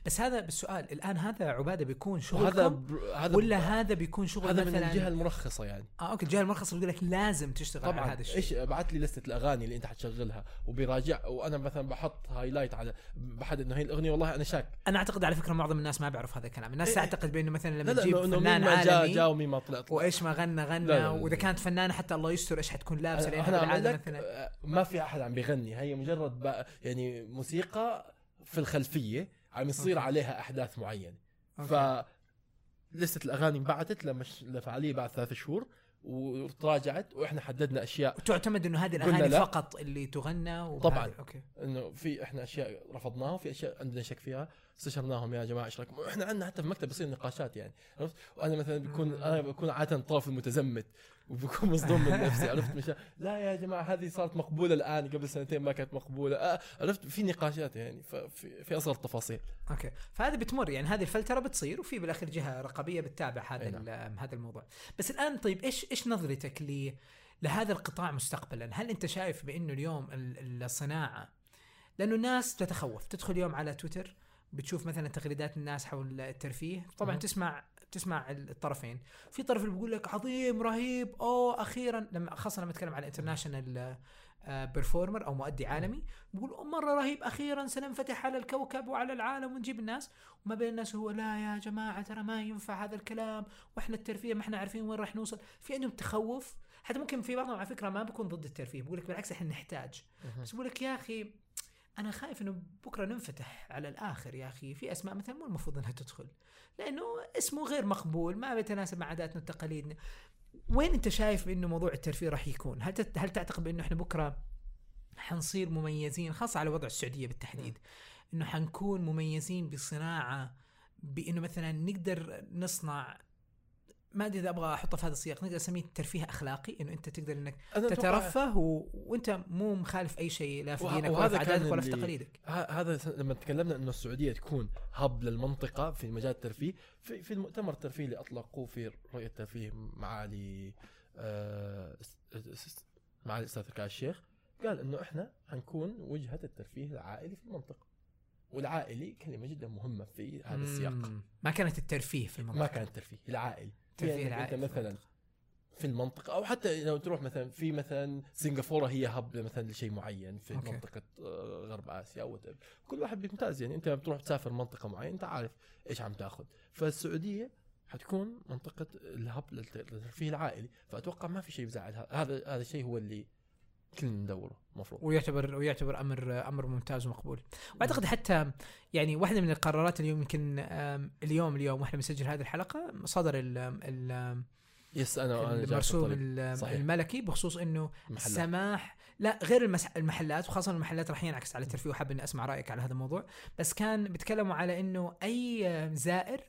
بس هذا بالسؤال الآن هذا عبادة بيكون شغلكم؟ ب... هذا ولا ب... هذا بيكون شغل هذا من مثلا؟ الجهة المرخصة يعني. آه okay الجهة المرخصة بتقول لك لازم تشتغل على طبعا. هذا الشيء. إيش ابعث لي لستة الأغاني اللي أنت حتشغلها وبيراجع وأنا مثلا بحط highlight على بحدد إنه هي الأغنية والله أنا شاك. أنا أعتقد على فكرة معظم الناس ما بيعرف هذا الكلام. الناس إيه. تعتقد بأنه مثلا لا لما تجيب فنان ما عالمي جاء ومين ما طلع طلع. وإيش ما غنى غنى. وإذا كانت فنانة حتى الله يستر إيش حتكون لابسة؟ لأن أنا اعمل بالعاده مثلا. آه، ما في أحد عم بيغني. هي مجرد يعني موسيقى في الخلفية. عم يصير okay. عليها أحداث معينة okay. ف لسته الأغاني انبعثت لمش... لفعاليه بعد ثلاث شهور وتراجعت وإحنا حددنا أشياء وتعتمد إنه هذه الأغاني لا. فقط اللي تغنى طبعاً. okay إنه في إحنا أشياء رفضناها وفي أشياء عندنا شك فيها استشرناهم يا جماعة إيش رأيكم إحنا عندنا حتى في المكتب بصير نقاشات يعني عرفت وأنا مثلا بكون أنا بكون عاده الطرف المتزمت وبكون مصدوم من نفسي عرفت؟ مش لا يا جماعة هذه صارت مقبولة الآن قبل سنتين ما كانت مقبولة. آه عرفت؟ في نقاشات يعني ففي في اصغر التفاصيل. أوكي. فهذا بتمر يعني هذه الفلترة بتصير وفي بالاخير جهة رقابية بتتابع هذا نعم. هذا الموضوع. بس الآن طيب إيش إيش نظرتك ل لهذا القطاع مستقبلا؟ هل أنت شايف بأنه اليوم ال- الصناعة لأنه الناس تتخوف تدخل اليوم على تويتر بتشوف مثلا تغريدات الناس حول الترفيه. طبعا مهم. تسمع تسمع الطرفين. في طرف اللي بيقول لك عظيم رهيب أوه أخيرا لما خاصة لما نتكلم على international performer أو مؤدي عالمي بيقول مرة رهيب أخيرا سننفتح على الكوكب وعلى العالم ونجيب الناس. وما بين الناس هو لا يا جماعة ترى ما ينفع هذا الكلام وإحنا الترفيه ما إحنا عارفين وين راح نوصل. في عندهم تخوف. حتى ممكن في بعضهم على فكرة ما بيكون ضد الترفيه بيقول لك بالعكس إحنا نحتاج. بس بقول لك يا أخي أنا خايف إنه بكرة ننفتح على الآخر يا أخي. في أسماء مثلا مو المفروض إنها تدخل لأنه اسمه غير مقبول ما بيتناسب مع عاداتنا وتقاليدنا وين أنت شايف إنه موضوع الترفيه راح يكون؟ هل هل تعتقد بإنه إحنا بكرة حنصير مميزين خاصة على وضع السعودية بالتحديد إنه حنكون مميزين بصناعة بإنه مثلا نقدر نصنع ما أدري إذا أبغى أحطه في هذا السياق نقدر نسميه ترفيه أخلاقي إنه أنت تقدر إنك تترفه و... وأنت مو مخالف أي شيء لا في دينك ولا في عاداتك ولا في تقاليدك. هذا لما تكلمنا إنه السعودية تكون هب للمنطقة في مجال الترفيه في في المؤتمر الترفيهي اللي أطلقوه في رؤية الترفيه معالي آه، معالي الاستاذ الشيخ قال إنه إحنا حنكون وجهة الترفيه العائلي في المنطقة. والعائلي كلمة جدا مهمة في هذا السياق. ما كانت الترفيه في المنطقة. ما كان الترفيه العائلي الترفيه يعني انت مثلا. في المنطقة أو حتى لو تروح مثلا في مثلا سنغافورة هي هب مثلا لشيء معين في أوكي. منطقة آه، غرب آسيا أو whatever. كل واحد بيمتاز يعني أنت لما بتروح تسافر منطقة معينة أنت عارف إيش عم تاخذ فالسعودية حتكون منطقة الهب للت- للترفيه العائلي فأتوقع ما في شيء بزعل هذا هذا الشيء هو اللي كلنا ندوره المفروض ويعتبر ويعتبر أمر أمر ممتاز ومقبول. وأعتقد حتى يعني واحدة من القرارات اليوم يمكن اليوم اليوم وإحنا بنسجل هذه الحلقة صدر ال ال يس في المرسوم. الملكي بخصوص إنه محلات. سماح لا غير المس... المحلات وخاصة المحلات راح ينعكس على الترفيه وحاب إني أسمع رأيك على هذا الموضوع. بس كان بيتكلموا على إنه أي زائر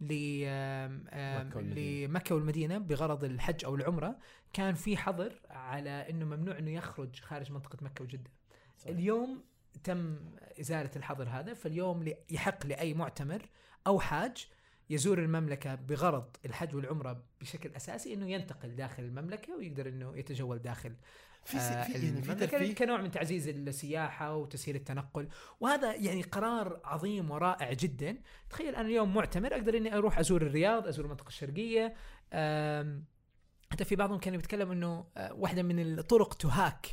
ل آم، آم، مكة والمدينة. لمكة والمدينة بغرض الحج أو العمرة كان في حظر على إنه ممنوع إنه يخرج خارج منطقة مكة وجدة صحيح. اليوم تم إزالة الحظر هذا فاليوم يحق لأي معتمر أو حاج يزور المملكة بغرض الحج والعمرة بشكل أساسي إنه ينتقل داخل المملكة ويقدر إنه يتجول داخل في آه، في يعني في ترفيه. كنوع من تعزيز السياحة وتسهيل التنقل وهذا يعني قرار عظيم ورائع جدا. تخيل أنا اليوم معتمر أقدر إني أروح أزور الرياض أزور المنطقة الشرقية. حتى في بعضهم كانوا بيتكلم إنه آه، واحدة من الطرق تهاك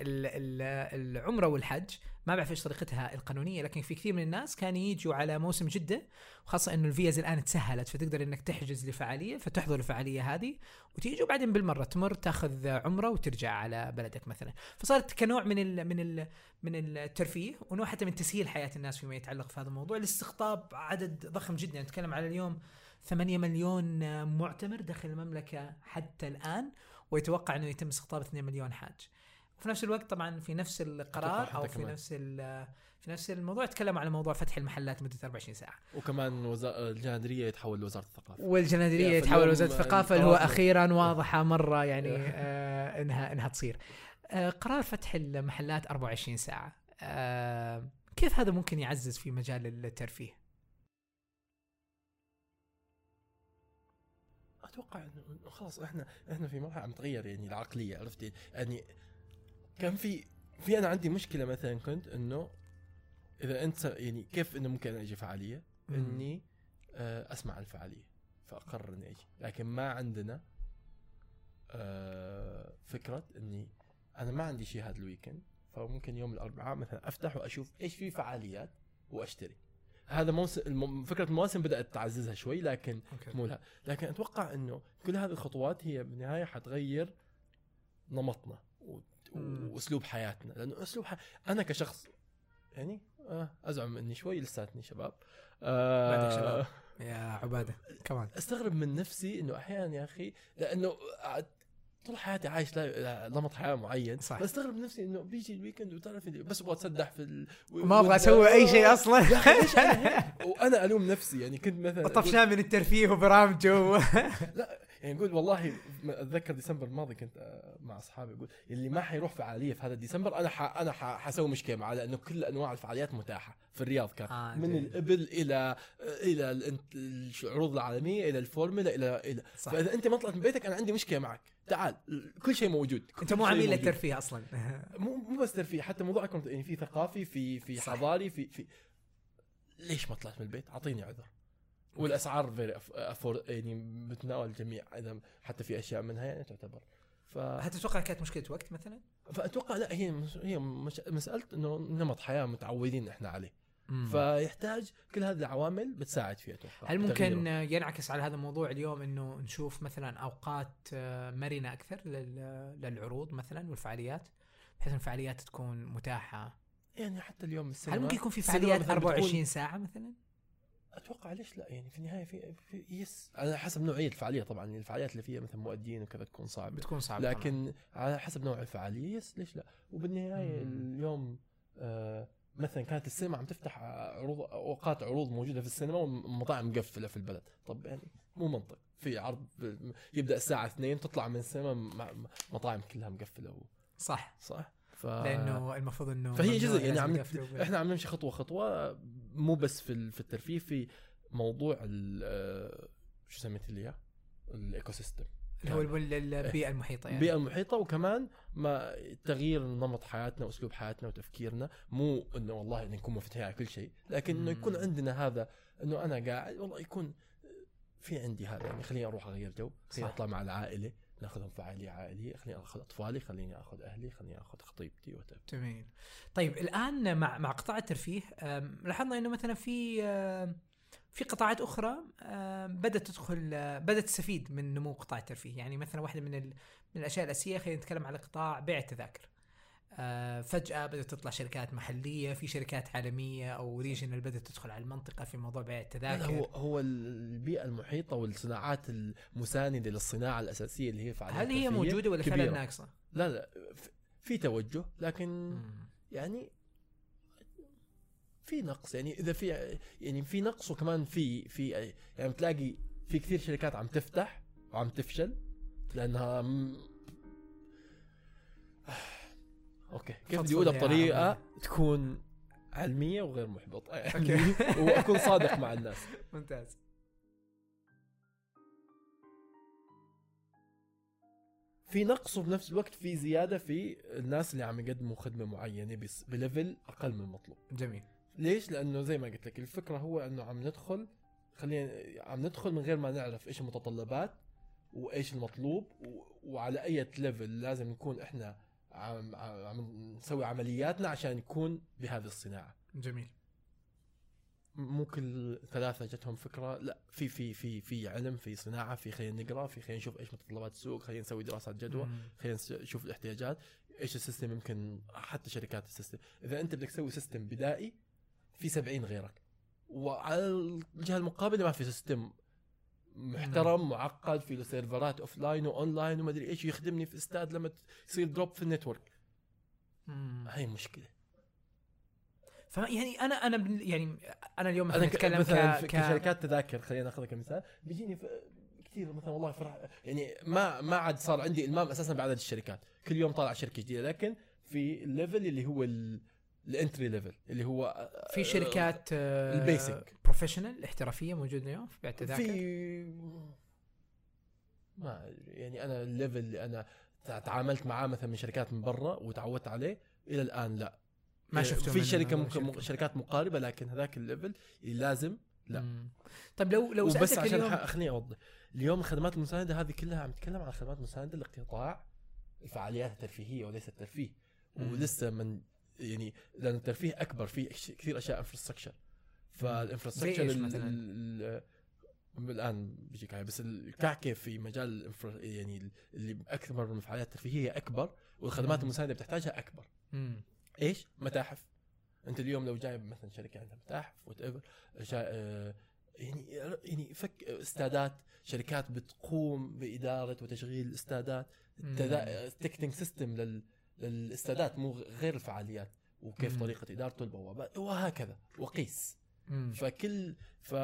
ال- ال- العمرة والحج ما بعرف إيش طريقتها القانونية لكن في كثير من الناس كانوا يجوا على موسم جدة وخاصة إنه الفيز الآن تسهلت فتقدر إنك تحجز لفعالية فتحضر الفعالية هذه وتيجي وبعدين بالمرة تمر تاخذ عمرة وترجع على بلدك مثلا. فصارت كنوع من ال من ال من الترفيه ونوع حتى من تسهيل حياة الناس فيما يتعلق في هذا الموضوع. لاستقطاب عدد ضخم جدا نتكلم على اليوم 8 مليون معتمر داخل المملكة حتى الآن ويتوقع إنه يتم استقطاب 2 مليون حاج. وفي نفس الوقت طبعا في نفس القرار أو في كمان. نفس في نفس الموضوع تكلم على موضوع فتح المحلات مده 24 ساعة. وكمان وزا... الجنادريه يتحول لوزارة الثقافة. والجنادريه يتحول فاليوم وزاره الثقافة اللي هو أخيرا واضحة مرة يعني آه انها إنها تصير. آه، قرار فتح المحلات 24 ساعة. آه، كيف هذا ممكن يعزز في مجال الترفيه؟ أتوقع إنه خلاص إحنا إحنا في مرحلة عم تغير يعني العقلية عرفتي؟ يعني كان في في أنا عندي مشكلة مثلا كنت إنه إذا أنت يعني كيف إنه ممكن أجي فعالية؟ إني آه، أسمع الفعالية فأقرر إني أجي. لكن ما عندنا آه، فكرة إني أنا ما عندي شيء هذا الويكند فممكن يوم الأربعاء مثلا أفتح وأشوف إيش في فعاليات وأشتري. هذا موسم فكرة المواسم بدأت تعززها شوي لكن. مو لها. لكن أتوقع إنه كل هذه الخطوات هي بالنهاية حتغير نمطنا. وأسلوب حياتنا. لأنه أسلوب حي... أنا كشخص يعني آه أزعم اني شوي لساتني شباب. آه بعدك شباب. يا عبادة كمان أستغرب من نفسي إنه أحيانا يا أخي لأنه طول حياتي عايش لا- نمط حياة معين. صح. بستغرب من نفسي إنه بيجي ال weekend وتعرف بس أبغى اتسدح في ال... ما أبغى أسوي أي شيء أصلا. يا أخي ليش أنا هيك؟ وأنا ألوم نفسي. يعني كنت مثلا طفشان من الترفيه وبرامجه يعني نقول والله أتذكر ديسمبر الماضي كنت آه، مع أصحابي أقول اللي ما حيروح فعالية في هذا ديسمبر أنا ح... أنا ح... حسوي مشكلة معاه لأنه كل أنواع الفعاليات متاحة في الرياض كان آه، من جميل. الإبل إلى إلى الانت- العروض العالمية إلى الفورمولا إلى إلى صح فإذا أنت ما طلعت من بيتك أنا عندي مشكلة معك تعال كل شيء موجود كل أنت مو عميل. للترفيه أصلا [LAUGHS] مو مو بس ترفيه حتى موضوع كنت يعني في ثقافي في في. حضاري في في ليش ما طلعت من البيت؟ أعطيني عذر والأسعار very affordable يعني بتناول الجميع إذا حتى في أشياء منها يعني تعتبر ف... هل تتوقع كانت مشكلة وقت مثلا؟ فأتوقع لا هي مش... هي مش... مسألة إنه نمط حياة متعودين إحنا عليه ف... فيحتاج كل هذه العوامل بتساعد فيه أتوقع هل ممكن. ينعكس على هذا الموضوع اليوم إنه نشوف مثلا أوقات آه، مرنة أكثر لل- للعروض مثلا والفعاليات بحيث الفعاليات تكون متاحة يعني حتى اليوم السينما هل ممكن يكون في فعاليات مثلاً 24 ساعة مثلا؟ أتوقع ليش لا؟ يعني في النهاية في, في يس. على حسب نوعية الفعالية طبعا يعني الفعاليات اللي فيها مثلا مؤدين وكذا تكون صعبة. بتكون صعبة طبعاً. لكن على حسب نوع الفعالية يس ليش لا؟ وبالنهاية مم. اليوم آه مثلا كانت السينما عم تفتح عروض أوقات عروض موجودة في السينما والمطاعم مقفلة في البلد. طب يعني مو منطق. في عرض يبدأ الساعة 2 تطلع من السينما مطاعم كلها مقفلة و- صح. صح؟ ف... لأنه المفروض إنه فهي جزء يعني عم إحنا عم نمشي خطوة خطوة مو بس في في الترفيه في موضوع ال آه، شو سميت لي اياه؟ ال ecosystem اللي هو ال- البيئة المحيطة يعني البيئة المحيطة وكمان ما تغيير نمط حياتنا وأسلوب حياتنا وتفكيرنا مو إنه والله إن نكون مفتوحين على كل شيء لكن إنه يكون. عندنا هذا إنه أنا قاعد والله يكون في عندي هذا يعني خليني أروح أغير جو خليني. أطلع مع العائلة ناخذهم فعاليه عائليه خليني أخذ أطفالي خليني أخذ أهلي خليني أخذ خطيبتي وتب. جميل. طيب الآن مع مع قطاع الترفيه لاحظنا إنه مثلا في في قطاعات أخرى بدأت تدخل بدأت تستفيد من نمو قطاع الترفيه. يعني مثلا واحدة من من الأشياء الأساسية خلينا نتكلم على قطاع بيع التذاكر. أه، فجأة بدأت تطلع شركات محلية في شركات عالمية أو ريجنال بدأت تدخل على المنطقة في موضوع بيع التذاكر هو هو البيئة المحيطة والصناعات المساندة للصناعة الأساسية اللي هي فعاليات هل هي موجودة ولا فعلا. ناقصة؟ لا لا في- توجه لكن مم. يعني في نقص يعني إذا في يعني في نقص وكمان في في يعني بتلاقي في كثير شركات عم تفتح وعم تفشل لأنها م... okay كيف بدي اقولها يا بطريقه. تكون علمية وغير محبطة [LAUGHS] يعني. وأكون صادق مع الناس [LAUGHS] ممتاز في نقص وبنفس الوقت في زيادة في الناس اللي عم يقدموا خدمة معينة بس ب level أقل من المطلوب جميل ليش؟ لأنه زي ما قلت لك الفكرة هو إنه عم ندخل خلينا عم ندخل من غير ما نعرف إيش المتطلبات وإيش المطلوب. وعلى أي ليفل لازم نكون إحنا عم عم نسوي عملياتنا عشان نكون بهذه الصناعة. جميل. مو كل ثلاثة جتهم فكرة. لا في في في في علم في صناعة في خلينا نقرأ في خلينا نشوف إيش متطلبات السوق خلينا نسوي دراسات جدوى. خلينا نشوف الاحتياجات. إيش ال system؟ يمكن حتى شركات ال system. إذا أنت بدك تسوي system بدائي في 70 غيرك. وعلى الجهة المقابلة ما في system محترم معقد في له سيرفرات offline و online وما أدري إيش يخدمني في استاد لما يصير drop في ال network. هاي مشكلة. ف يعني أنا أنا يعني أنا اليوم أنا مثلا نتكلم مثلا ك... كشركات تذاكر خلينا ناخذها كمثال بيجيني ف- كثير مثلا والله فرح يعني ما ما عاد صار عندي إلمام أساسا بعدد الشركات. كل يوم طالع شركة جديدة لكن في ال level اللي هو ال entry level اللي هو في شركات ال basic. professional احترافية موجوده اليوم في بيع التذاكر في ما يعني أنا ال level اللي أنا تع- تعاملت معاه مثلا من شركات من برا وتعودت عليه إلى الآن لا ما شفته في شركة ممكن شركة. شركات مقاربة لكن هذاك ال level اللي لازم لا. مم. طيب لو لو سألتك عشان اليوم خليني أوضح اليوم الخدمات المساندة هذه كلها عم نتكلم عن خدمات مساندة لقطاع الفعاليات الترفيهية وليس الترفيه. ولسه من يعني لأن الترفيه أكبر أش- كثير أشياء infrastructure فال infrastructure الآن بيجيك عليه بس الكعكه في مجال يعني اللي اكبر من الفعاليات الترفيهية أكبر والخدمات. المساندة بتحتاجها أكبر مم. إيش؟ متاحف أنت اليوم لو جايب مثلا شركة عندها متاحف whatever يعني يعني فك استادات شركات بتقوم بإدارة وتشغيل استادات ticketing system لل للاستادات مو غير الفعاليات وكيف مم. طريقة ادارته البوابات وهكذا وقيس. مم. فكل ف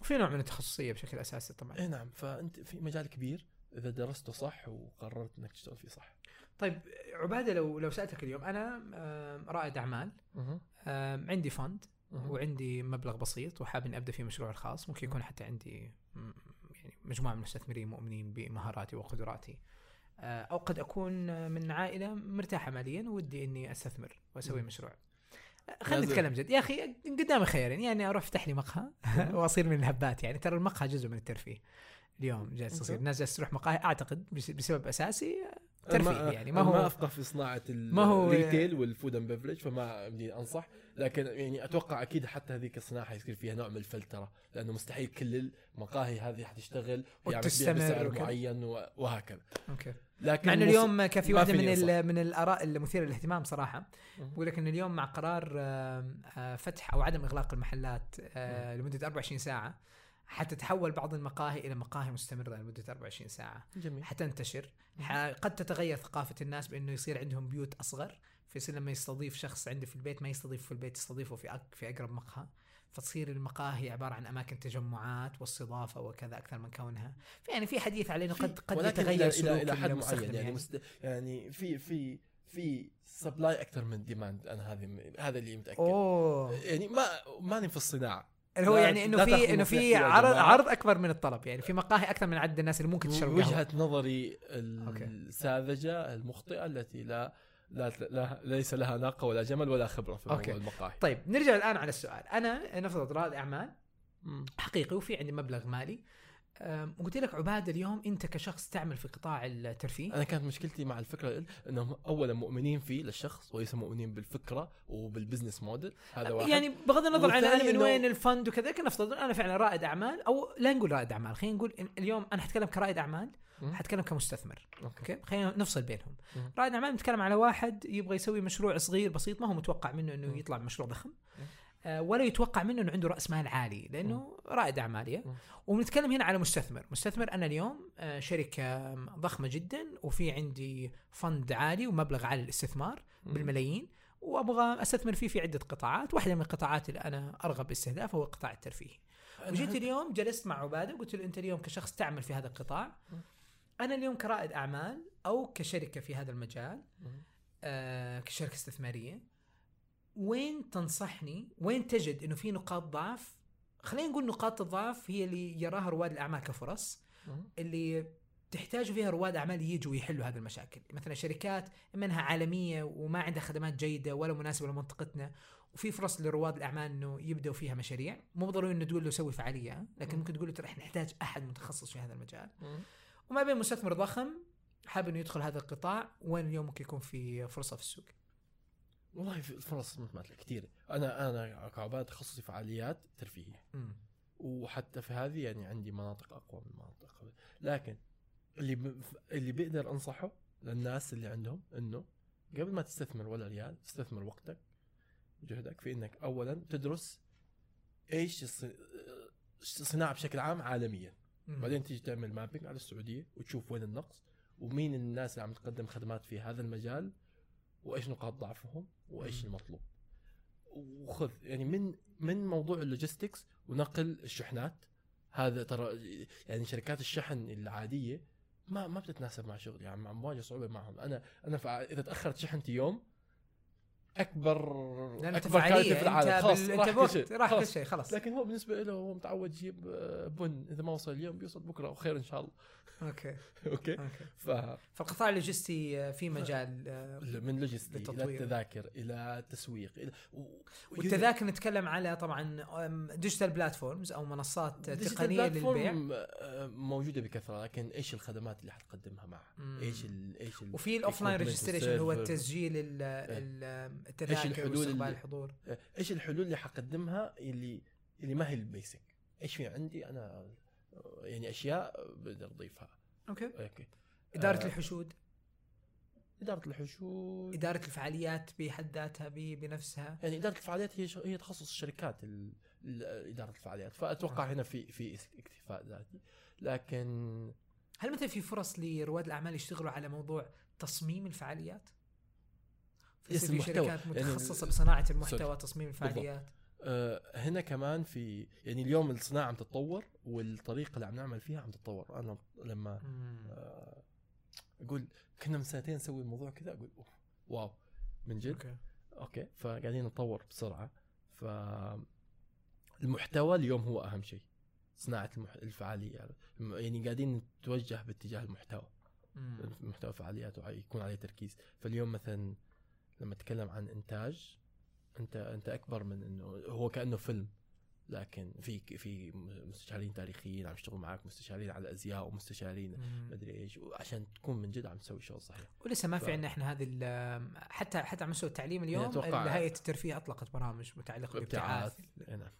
وفي نوع من التخصصية بشكل أساسي طبعا. إي نعم فأنت في مجال كبير إذا درسته صح وقررت إنك تشتغل فيه صح. طيب عبادة لو لو سألتك اليوم أنا رائد أعمال. عندي فند وعندي مبلغ بسيط وحاب إني أبدأ في مشروعي الخاص. ممكن يكون حتى عندي يعني مجموعة من المستثمرين مؤمنين بمهاراتي وقدراتي. أو قد أكون من عائلة مرتاحة ماليا ودي إني أستثمر وأسوي. مشروع. آه، خلينا. نتكلم جد. يا أخي قدامي خيارين يعني أروح أفتح لي مقهى [LAUGHS] وأصير من الهبات. يعني ترى المقهى جزء من الترفيه. اليوم جالس تصير. الناس جالسة تروح مقاهي. أعتقد بس- بسبب أساسي ترفيه يعني. ما هو- ما أفقه في صناعة ما هو- ال retail وال food and beverage فما بدي أنصح. لكن يعني أتوقع أكيد حتى هذيك الصناعة حيصير فيها نوع من الفلترة. لأنه مستحيل كل المقاهي هذه حتشتغل وتستمر بسعر. معين وهكذا. okay. لكن مع إنه اليوم كان في واحدة من من الآراء المثيره للاهتمام صراحة. مم. بقول لك ان اليوم مع قرار آه، فتح أو عدم إغلاق المحلات آه، لمدة 24 ساعة حتتحول بعض المقاهي إلى مقاهي مستمرة لمدة 24 ساعة. جميل. حتنتشر قد تتغير ثقافة الناس بإنه يصير عندهم بيوت أصغر فيصير لما يستضيف شخص عنده في البيت ما يستضيفه في البيت يستضيفه في في أقرب مقهى. فتصير المقاهي عبارة عن أماكن تجمعات واستضافة وكذا أكثر من كونها. يعني في حديث على انه قد قد يتغير سلوك إلى حد معين. يعني يعني. مست... يعني في في في supply أكثر من demand أنا هذه هذا اللي متأكد. أوه. يعني ما ماني في الصناعة. اللي هو يعني إنه في إنه في عرض. عرض أكبر من الطلب. يعني في مقاهي أكثر من عدد الناس اللي ممكن تشرب وجهة نظري. الساذجة المخطئة التي لا لا, لا ليس لها ناقة ولا جمل ولا خبرة في okay. موضوع المقاهي طيب نرجع الآن على السؤال أنا نفرض رائد أعمال. حقيقي وفي عندي مبلغ مالي أم، وقلت لك عبادة اليوم أنت كشخص تعمل في قطاع الترفيه أنا كانت مشكلتي مع الفكرة إنهم اولا مؤمنين فيه للشخص وليس مؤمنين بالفكرة وبال business model هذا واحد يعني بغض النظر عن أنا من وين ال fund وكذا لكن نفترض أنا فعلا رائد أعمال أو لا نقول رائد أعمال خلينا نقول اليوم أنا حتكلم كرائد أعمال. حتكلم كمستثمر okay. okay خلينا نفصل بينهم مم. رائد اعمال نتكلم على واحد يبغى يسوي مشروع صغير بسيط ما هو متوقع منه إنه. يطلع بمشروع ضخم. آه، ولا يتوقع منه إنه عنده رأس مال عالي لأنه رائد أعمال. وبنتكلم هنا على مستثمر مستثمر أنا اليوم آه، شركة ضخمة جدا وفي عندي fund عالي ومبلغ عالي للاستثمار. بالملايين وأبغى أستثمر فيه في عدة قطاعات واحدة من القطاعات اللي أنا أرغب باستهدافها هو القطاع الترفيهي وجيت اليوم جلست مع عبادة وقلت له أنت اليوم كشخص تعمل في هذا القطاع. أنا اليوم كرائد أعمال أو كشركة في هذا المجال. آه كشركة استثمارية وين تنصحني وين تجد إنه في نقاط ضعف خلينا نقول نقاط الضعف هي اللي يراها رواد الأعمال كفرص. اللي تحتاج فيها رواد أعمال يجوا يحلوا هذه المشاكل مثلا شركات اما انها عالمية وما عندها خدمات جيدة ولا مناسبة لمنطقتنا وفي فرص لرواد الأعمال إنه يبدأوا فيها مشاريع مو ضروري إنه تقول له سوي فعالية؟ لكن مم. ممكن تقول له ترى إحنا نحتاج أحد متخصص في هذا المجال. وما بين مستثمر ضخم حاب إنه يدخل هذا القطاع وين اليوم ممكن يكون في فرصة في السوق والله في الفرص مثل كثير أنا أنا كعباد تخصصي فعاليات ترفيهية. وحتى في هذه يعني عندي مناطق أقوى من مناطق. لكن اللي ب... اللي بقدر أنصحه للناس اللي عندهم إنه قبل ما تستثمر ولا ريال استثمر وقتك جهدك في إنك اولا تدرس إيش الص- الصناعه بشكل عام عالميا. بعدين تيجي تعمل mapping على السعودية وتشوف وين النقص ومين الناس اللي عم تقدم خدمات في هذا المجال وإيش نقاط ضعفهم وإيش. المطلوب. وخذ يعني من من موضوع ال logistics ونقل الشحنات هذا ترى يعني شركات الشحن العادية ما ما بتتناسب مع شغلي يعني عم بواجه صعوبة معهم. أنا أنا إذا تأخرت شحنتي يوم اكبر أكبر كارثة في العالم انت خلاص. راح كل شيء راح كل. شيء خلاص لكن هو بالنسبة له هو متعود يجيب آه، بن إذا ما وصل اليوم بيوصل بكرة وخير إن شاء الله okay [LAUGHS] okay okay ف فالقطاع اللوجستي آه، في مجال آه، من لوجستي إلى. التذاكر إلى التسويق إلى و- والتذاكر نتكلم على طبعا digital platforms أو منصات تقنية للبيع موجودة بكثرة لكن إيش الخدمات اللي حتقدمها معها؟ إيش ال إيش ال وفي ال offline equipment registration هو. التسجيل ال- ال- التذاكر الحلول واستقبال اللي- الحضور. إيش الحلول اللي حقدمها اللي اللي ما هي ال basic؟ إيش في عندي أنا؟ آه، يعني أشياء بقدر أضيفها. okay. okay. إدارة آه، الحشود. إدارة الحشود. إدارة الفعاليات بحد ذاتها بنفسها. يعني إدارة الفعاليات هي هي تخصص الشركات ال- ال- إدارة الفعاليات. فأتوقع okay. هنا في في اكتفاء ذاتي. لكن هل مثلا في فرص لرواد الأعمال يشتغلوا على موضوع تصميم الفعاليات؟ في المحتوى. شركات يعني متخصصة ال- بصناعه المحتوى sorry. تصميم الفعاليات. آه، هنا كمان في يعني اليوم الصناعة عم تتطور والطريقة اللي عم نعمل فيها عم تتطور. أنا لما. آه، أقول كنا من سنتين نسوي الموضوع كذا أقول oh, wow من جد؟ okay. okay. فقاعدين نتطور بسرعة. ف المحتوى اليوم هو أهم شيء. صناعة المح... الفعالية. يعني قاعدين نتوجه باتجاه المحتوى. مم. محتوى فعاليات ويكون عليه تركيز. فاليوم مثلا لما تتكلم عن إنتاج أنت أنت أكبر من إنه هو كأنه فيلم. لكن في في مستشارين تاريخيين عم يشتغلوا معك مستشارين على أزياء ومستشارين. مدري إيش عشان تكون من جد عم تسوي شغل صحيح. ولسه ما ف- في عندنا إحنا هذه ال- حتى حتى على مستوى التعليم اليوم هيئه الترفيه أطلقت برامج متعلقة ابتعاث بابتعاث. نعم.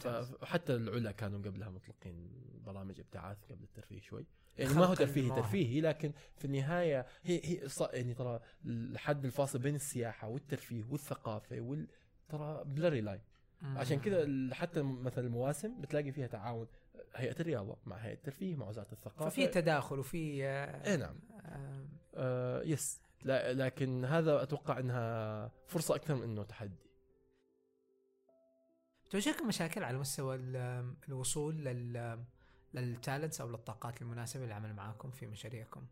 فحتى العلا كانوا قبلها مطلقين برامج ابتعاث قبل الترفيه شوي. يعني ما هو ترفيهي. ترفيهي لكن في النهاية هي هي يعني ترى الحد الفاصل بين السياحة والترفيه والثقافة وال ترى blurry line. عشان كذا حتى مثلا المواسم بتلاقي فيها تعاون هيئة الرياضة مع هيئة الترفيه مع وزارة الثقافة. ففي تداخل وفي آه، إي نعم. آه، آه yes لا لكن هذا أتوقع إنها فرصة أكثر من إنه تحدي. تواجهكم مشاكل على مستوى ال- الوصول لل لل talents أو للطاقات المناسبة للعمل معاكم في مشاريعكم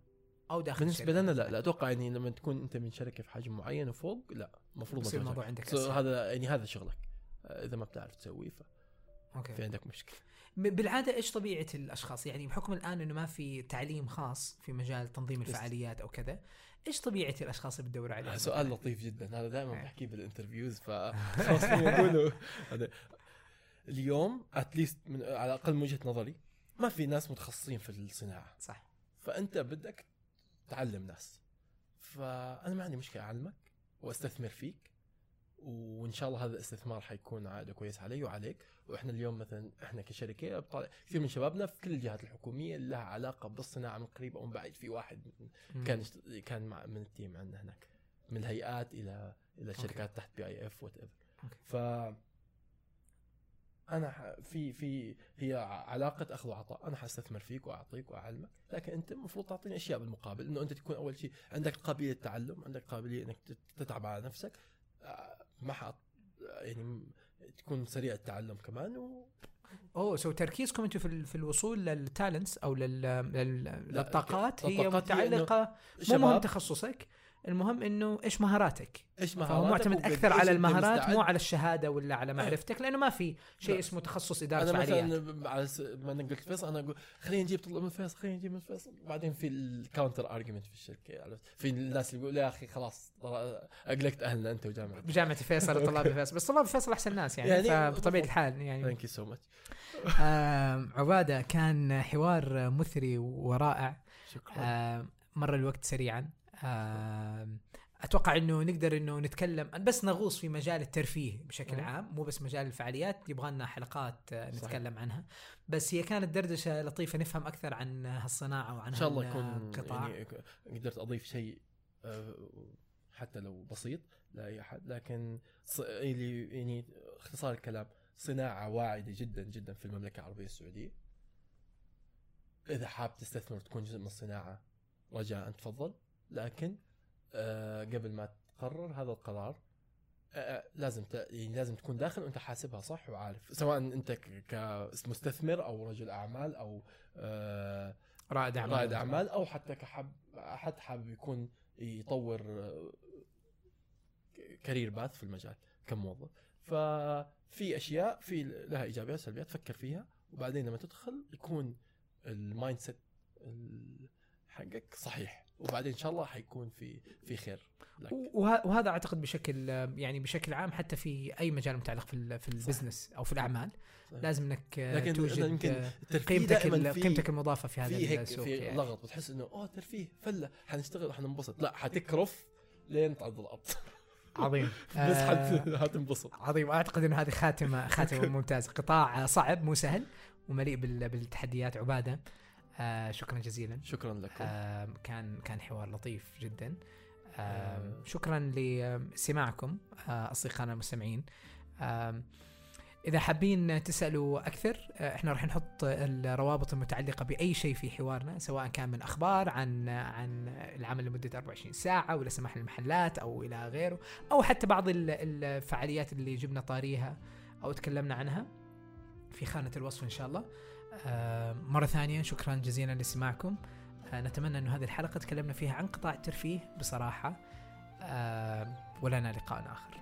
أو داخل بالنسبة لنا لا. لا أتوقع يعني لما تكون أنت من شركة في حجم معين وفوق لا المفروض. الموضوع عندك. هذا يعني هذا شغلك آه، إذا ما بتعرف تسويه ففي okay عندك مشكلة بالعادة إيش طبيعة الأشخاص؟ يعني بحكم الآن إنه ما في تعليم خاص في مجال تنظيم الفعاليات أو كذا إيش طبيعة الاشخاص اللي بتدور عليهم؟ سؤال لطيف جدا. هذا دائما إيه. بحكيه بال interviews [LAUGHS] هذا اليوم at least من على الأقل من وجهة نظري ما في ناس متخصصين في الصناعة. صح. فأنت بدك تعلم ناس. فأنا ما عندي مشكلة أعلمك وأستثمر فيك. وإن شاء الله هذا الاستثمار حيكون عائده كويس علي وعليك. وإحنا اليوم مثلا إحنا كشركة بطلع كثير من شبابنا في كل الجهات الحكومية اللي لها علاقة بالصناعة من قريب أو من بعيد. في واحد. كان كان مع من ال team عندنا هناك من الهيئات إلى إلى شركات تحت PIF whatever. ف أنا ح- في في هي علاقة أخذ وعطاء أنا حأستثمر فيك وأعطيك وأعلمك. لكن أنت المفروض تعطيني أشياء بالمقابل. إنه أنت تكون أول شيء عندك قابلية التعلم عندك قابلية إنك تت- تتعب على نفسك. آه، ما حط يعني تكون سريع التعلم كمان و oh so تركيزكم أنتم في في الوصول لل talents أو لل لل- لا، للطاقات هي متعلقة؟ مو مهم تخصصك. المهم إنه إيش مهاراتك؟ إيش فهو مهاراتك؟ معتمد أكثر على المهارات. مو على الشهادة ولا على معرفتك لأنه ما في شيء. اسمه تخصص إدارة أنا فعاليات. مثلا على س... ما أنا قلت فيصل أنا أقول خلينا نجيب طلاب من فيصل خلينا نجيب من فيصل. بعدين في ال counter argument في الشركة عرفت في الناس اللي يقولوا يا أخي خلاص أقلقت أهلنا أنت وجامعتك [LAUGHS] بجامعة فيصل [LAUGHS] طلاب فيصل. بس طلاب فيصل أحسن ناس يعني, يعني فبطبيعة. [LAUGHS] الحال يعني. thank you so much عبادة كان حوار مثري ورائع. شكرا. آه مر الوقت سريعا. أتوقع إنه نقدر إنه نتكلم بس نغوص في مجال الترفيه بشكل. عام مو بس مجال الفعاليات يبغى لنا حلقات آه، صحيح. نتكلم عنها بس هي كانت دردشة لطيفة نفهم أكثر عن هالصناعة وعن إن شاء الله. يكون يعني قدرت أضيف شيء آه، حتى لو بسيط لاي أحد لكن يعني اختصار الكلام صناعة واعدة جدا جدا في المملكة العربية السعودية إذا حاب تستثمر وتكون جزء من الصناعة رجاء تفضل لكن آه، قبل ما تقرر هذا القرار آه، لازم ت... يعني لازم تكون داخل وانت حاسبها صح وعارف سواء انت كمستثمر أو رجل اعمال أو آه، رائد أعمال. رائد أعمال أو حتى كحب أحد حابب يكون يطور آه، career path في المجال كموظف. ففي أشياء في لها إيجابيات وسلبيات فكر فيها وبعدين لما تدخل يكون ال mindset ال- حقك. صحيح. وبعدين إن شاء الله حيكون في في خير لك. وه- وهذا أعتقد بشكل يعني بشكل عام حتى في أي مجال متعلق في في البزنس أو في الأعمال. صحيح. لازم إنك لكن توجد يمكن الترفيه قيمتك قيمتك المضافة في هذا في هيك السوق في يعني. لغط بتحس إنه أوه ترفيه فلة حنشتغل وحننبسط. لا حتكرف لين تعض الأرض. عظيم. [LAUGHS] بس آه، حت- حتنبسط. عظيم. اعتقد إن هذه خاتمة خاتمة [LAUGHS] ممتازة. قطاع صعب مو سهل ومليء بال- بالتحديات عبادة. آه شكرا جزيلا. شكرا لكم. آه كان كان حوار لطيف جدا. آه. شكرا لسماعكم آه أصدقائنا المستمعين. آه إذا حابين تسألوا أكثر آه إحنا راح نحط الروابط المتعلقة بأي شيء في حوارنا سواء كان من أخبار عن عن العمل لمدة 24 ساعة ولا سماح للمحلات أو إلى غيره أو حتى بعض ال- الفعاليات اللي جبنا طاريها أو تكلمنا عنها في خانة الوصف إن شاء الله. آه مرة ثانية شكرا جزيلا لاستماعكم آه نتمنى إنه هذه الحلقة تكلمنا فيها عن قطاع الترفيه بصراحة. آه ولنا لقاء آخر.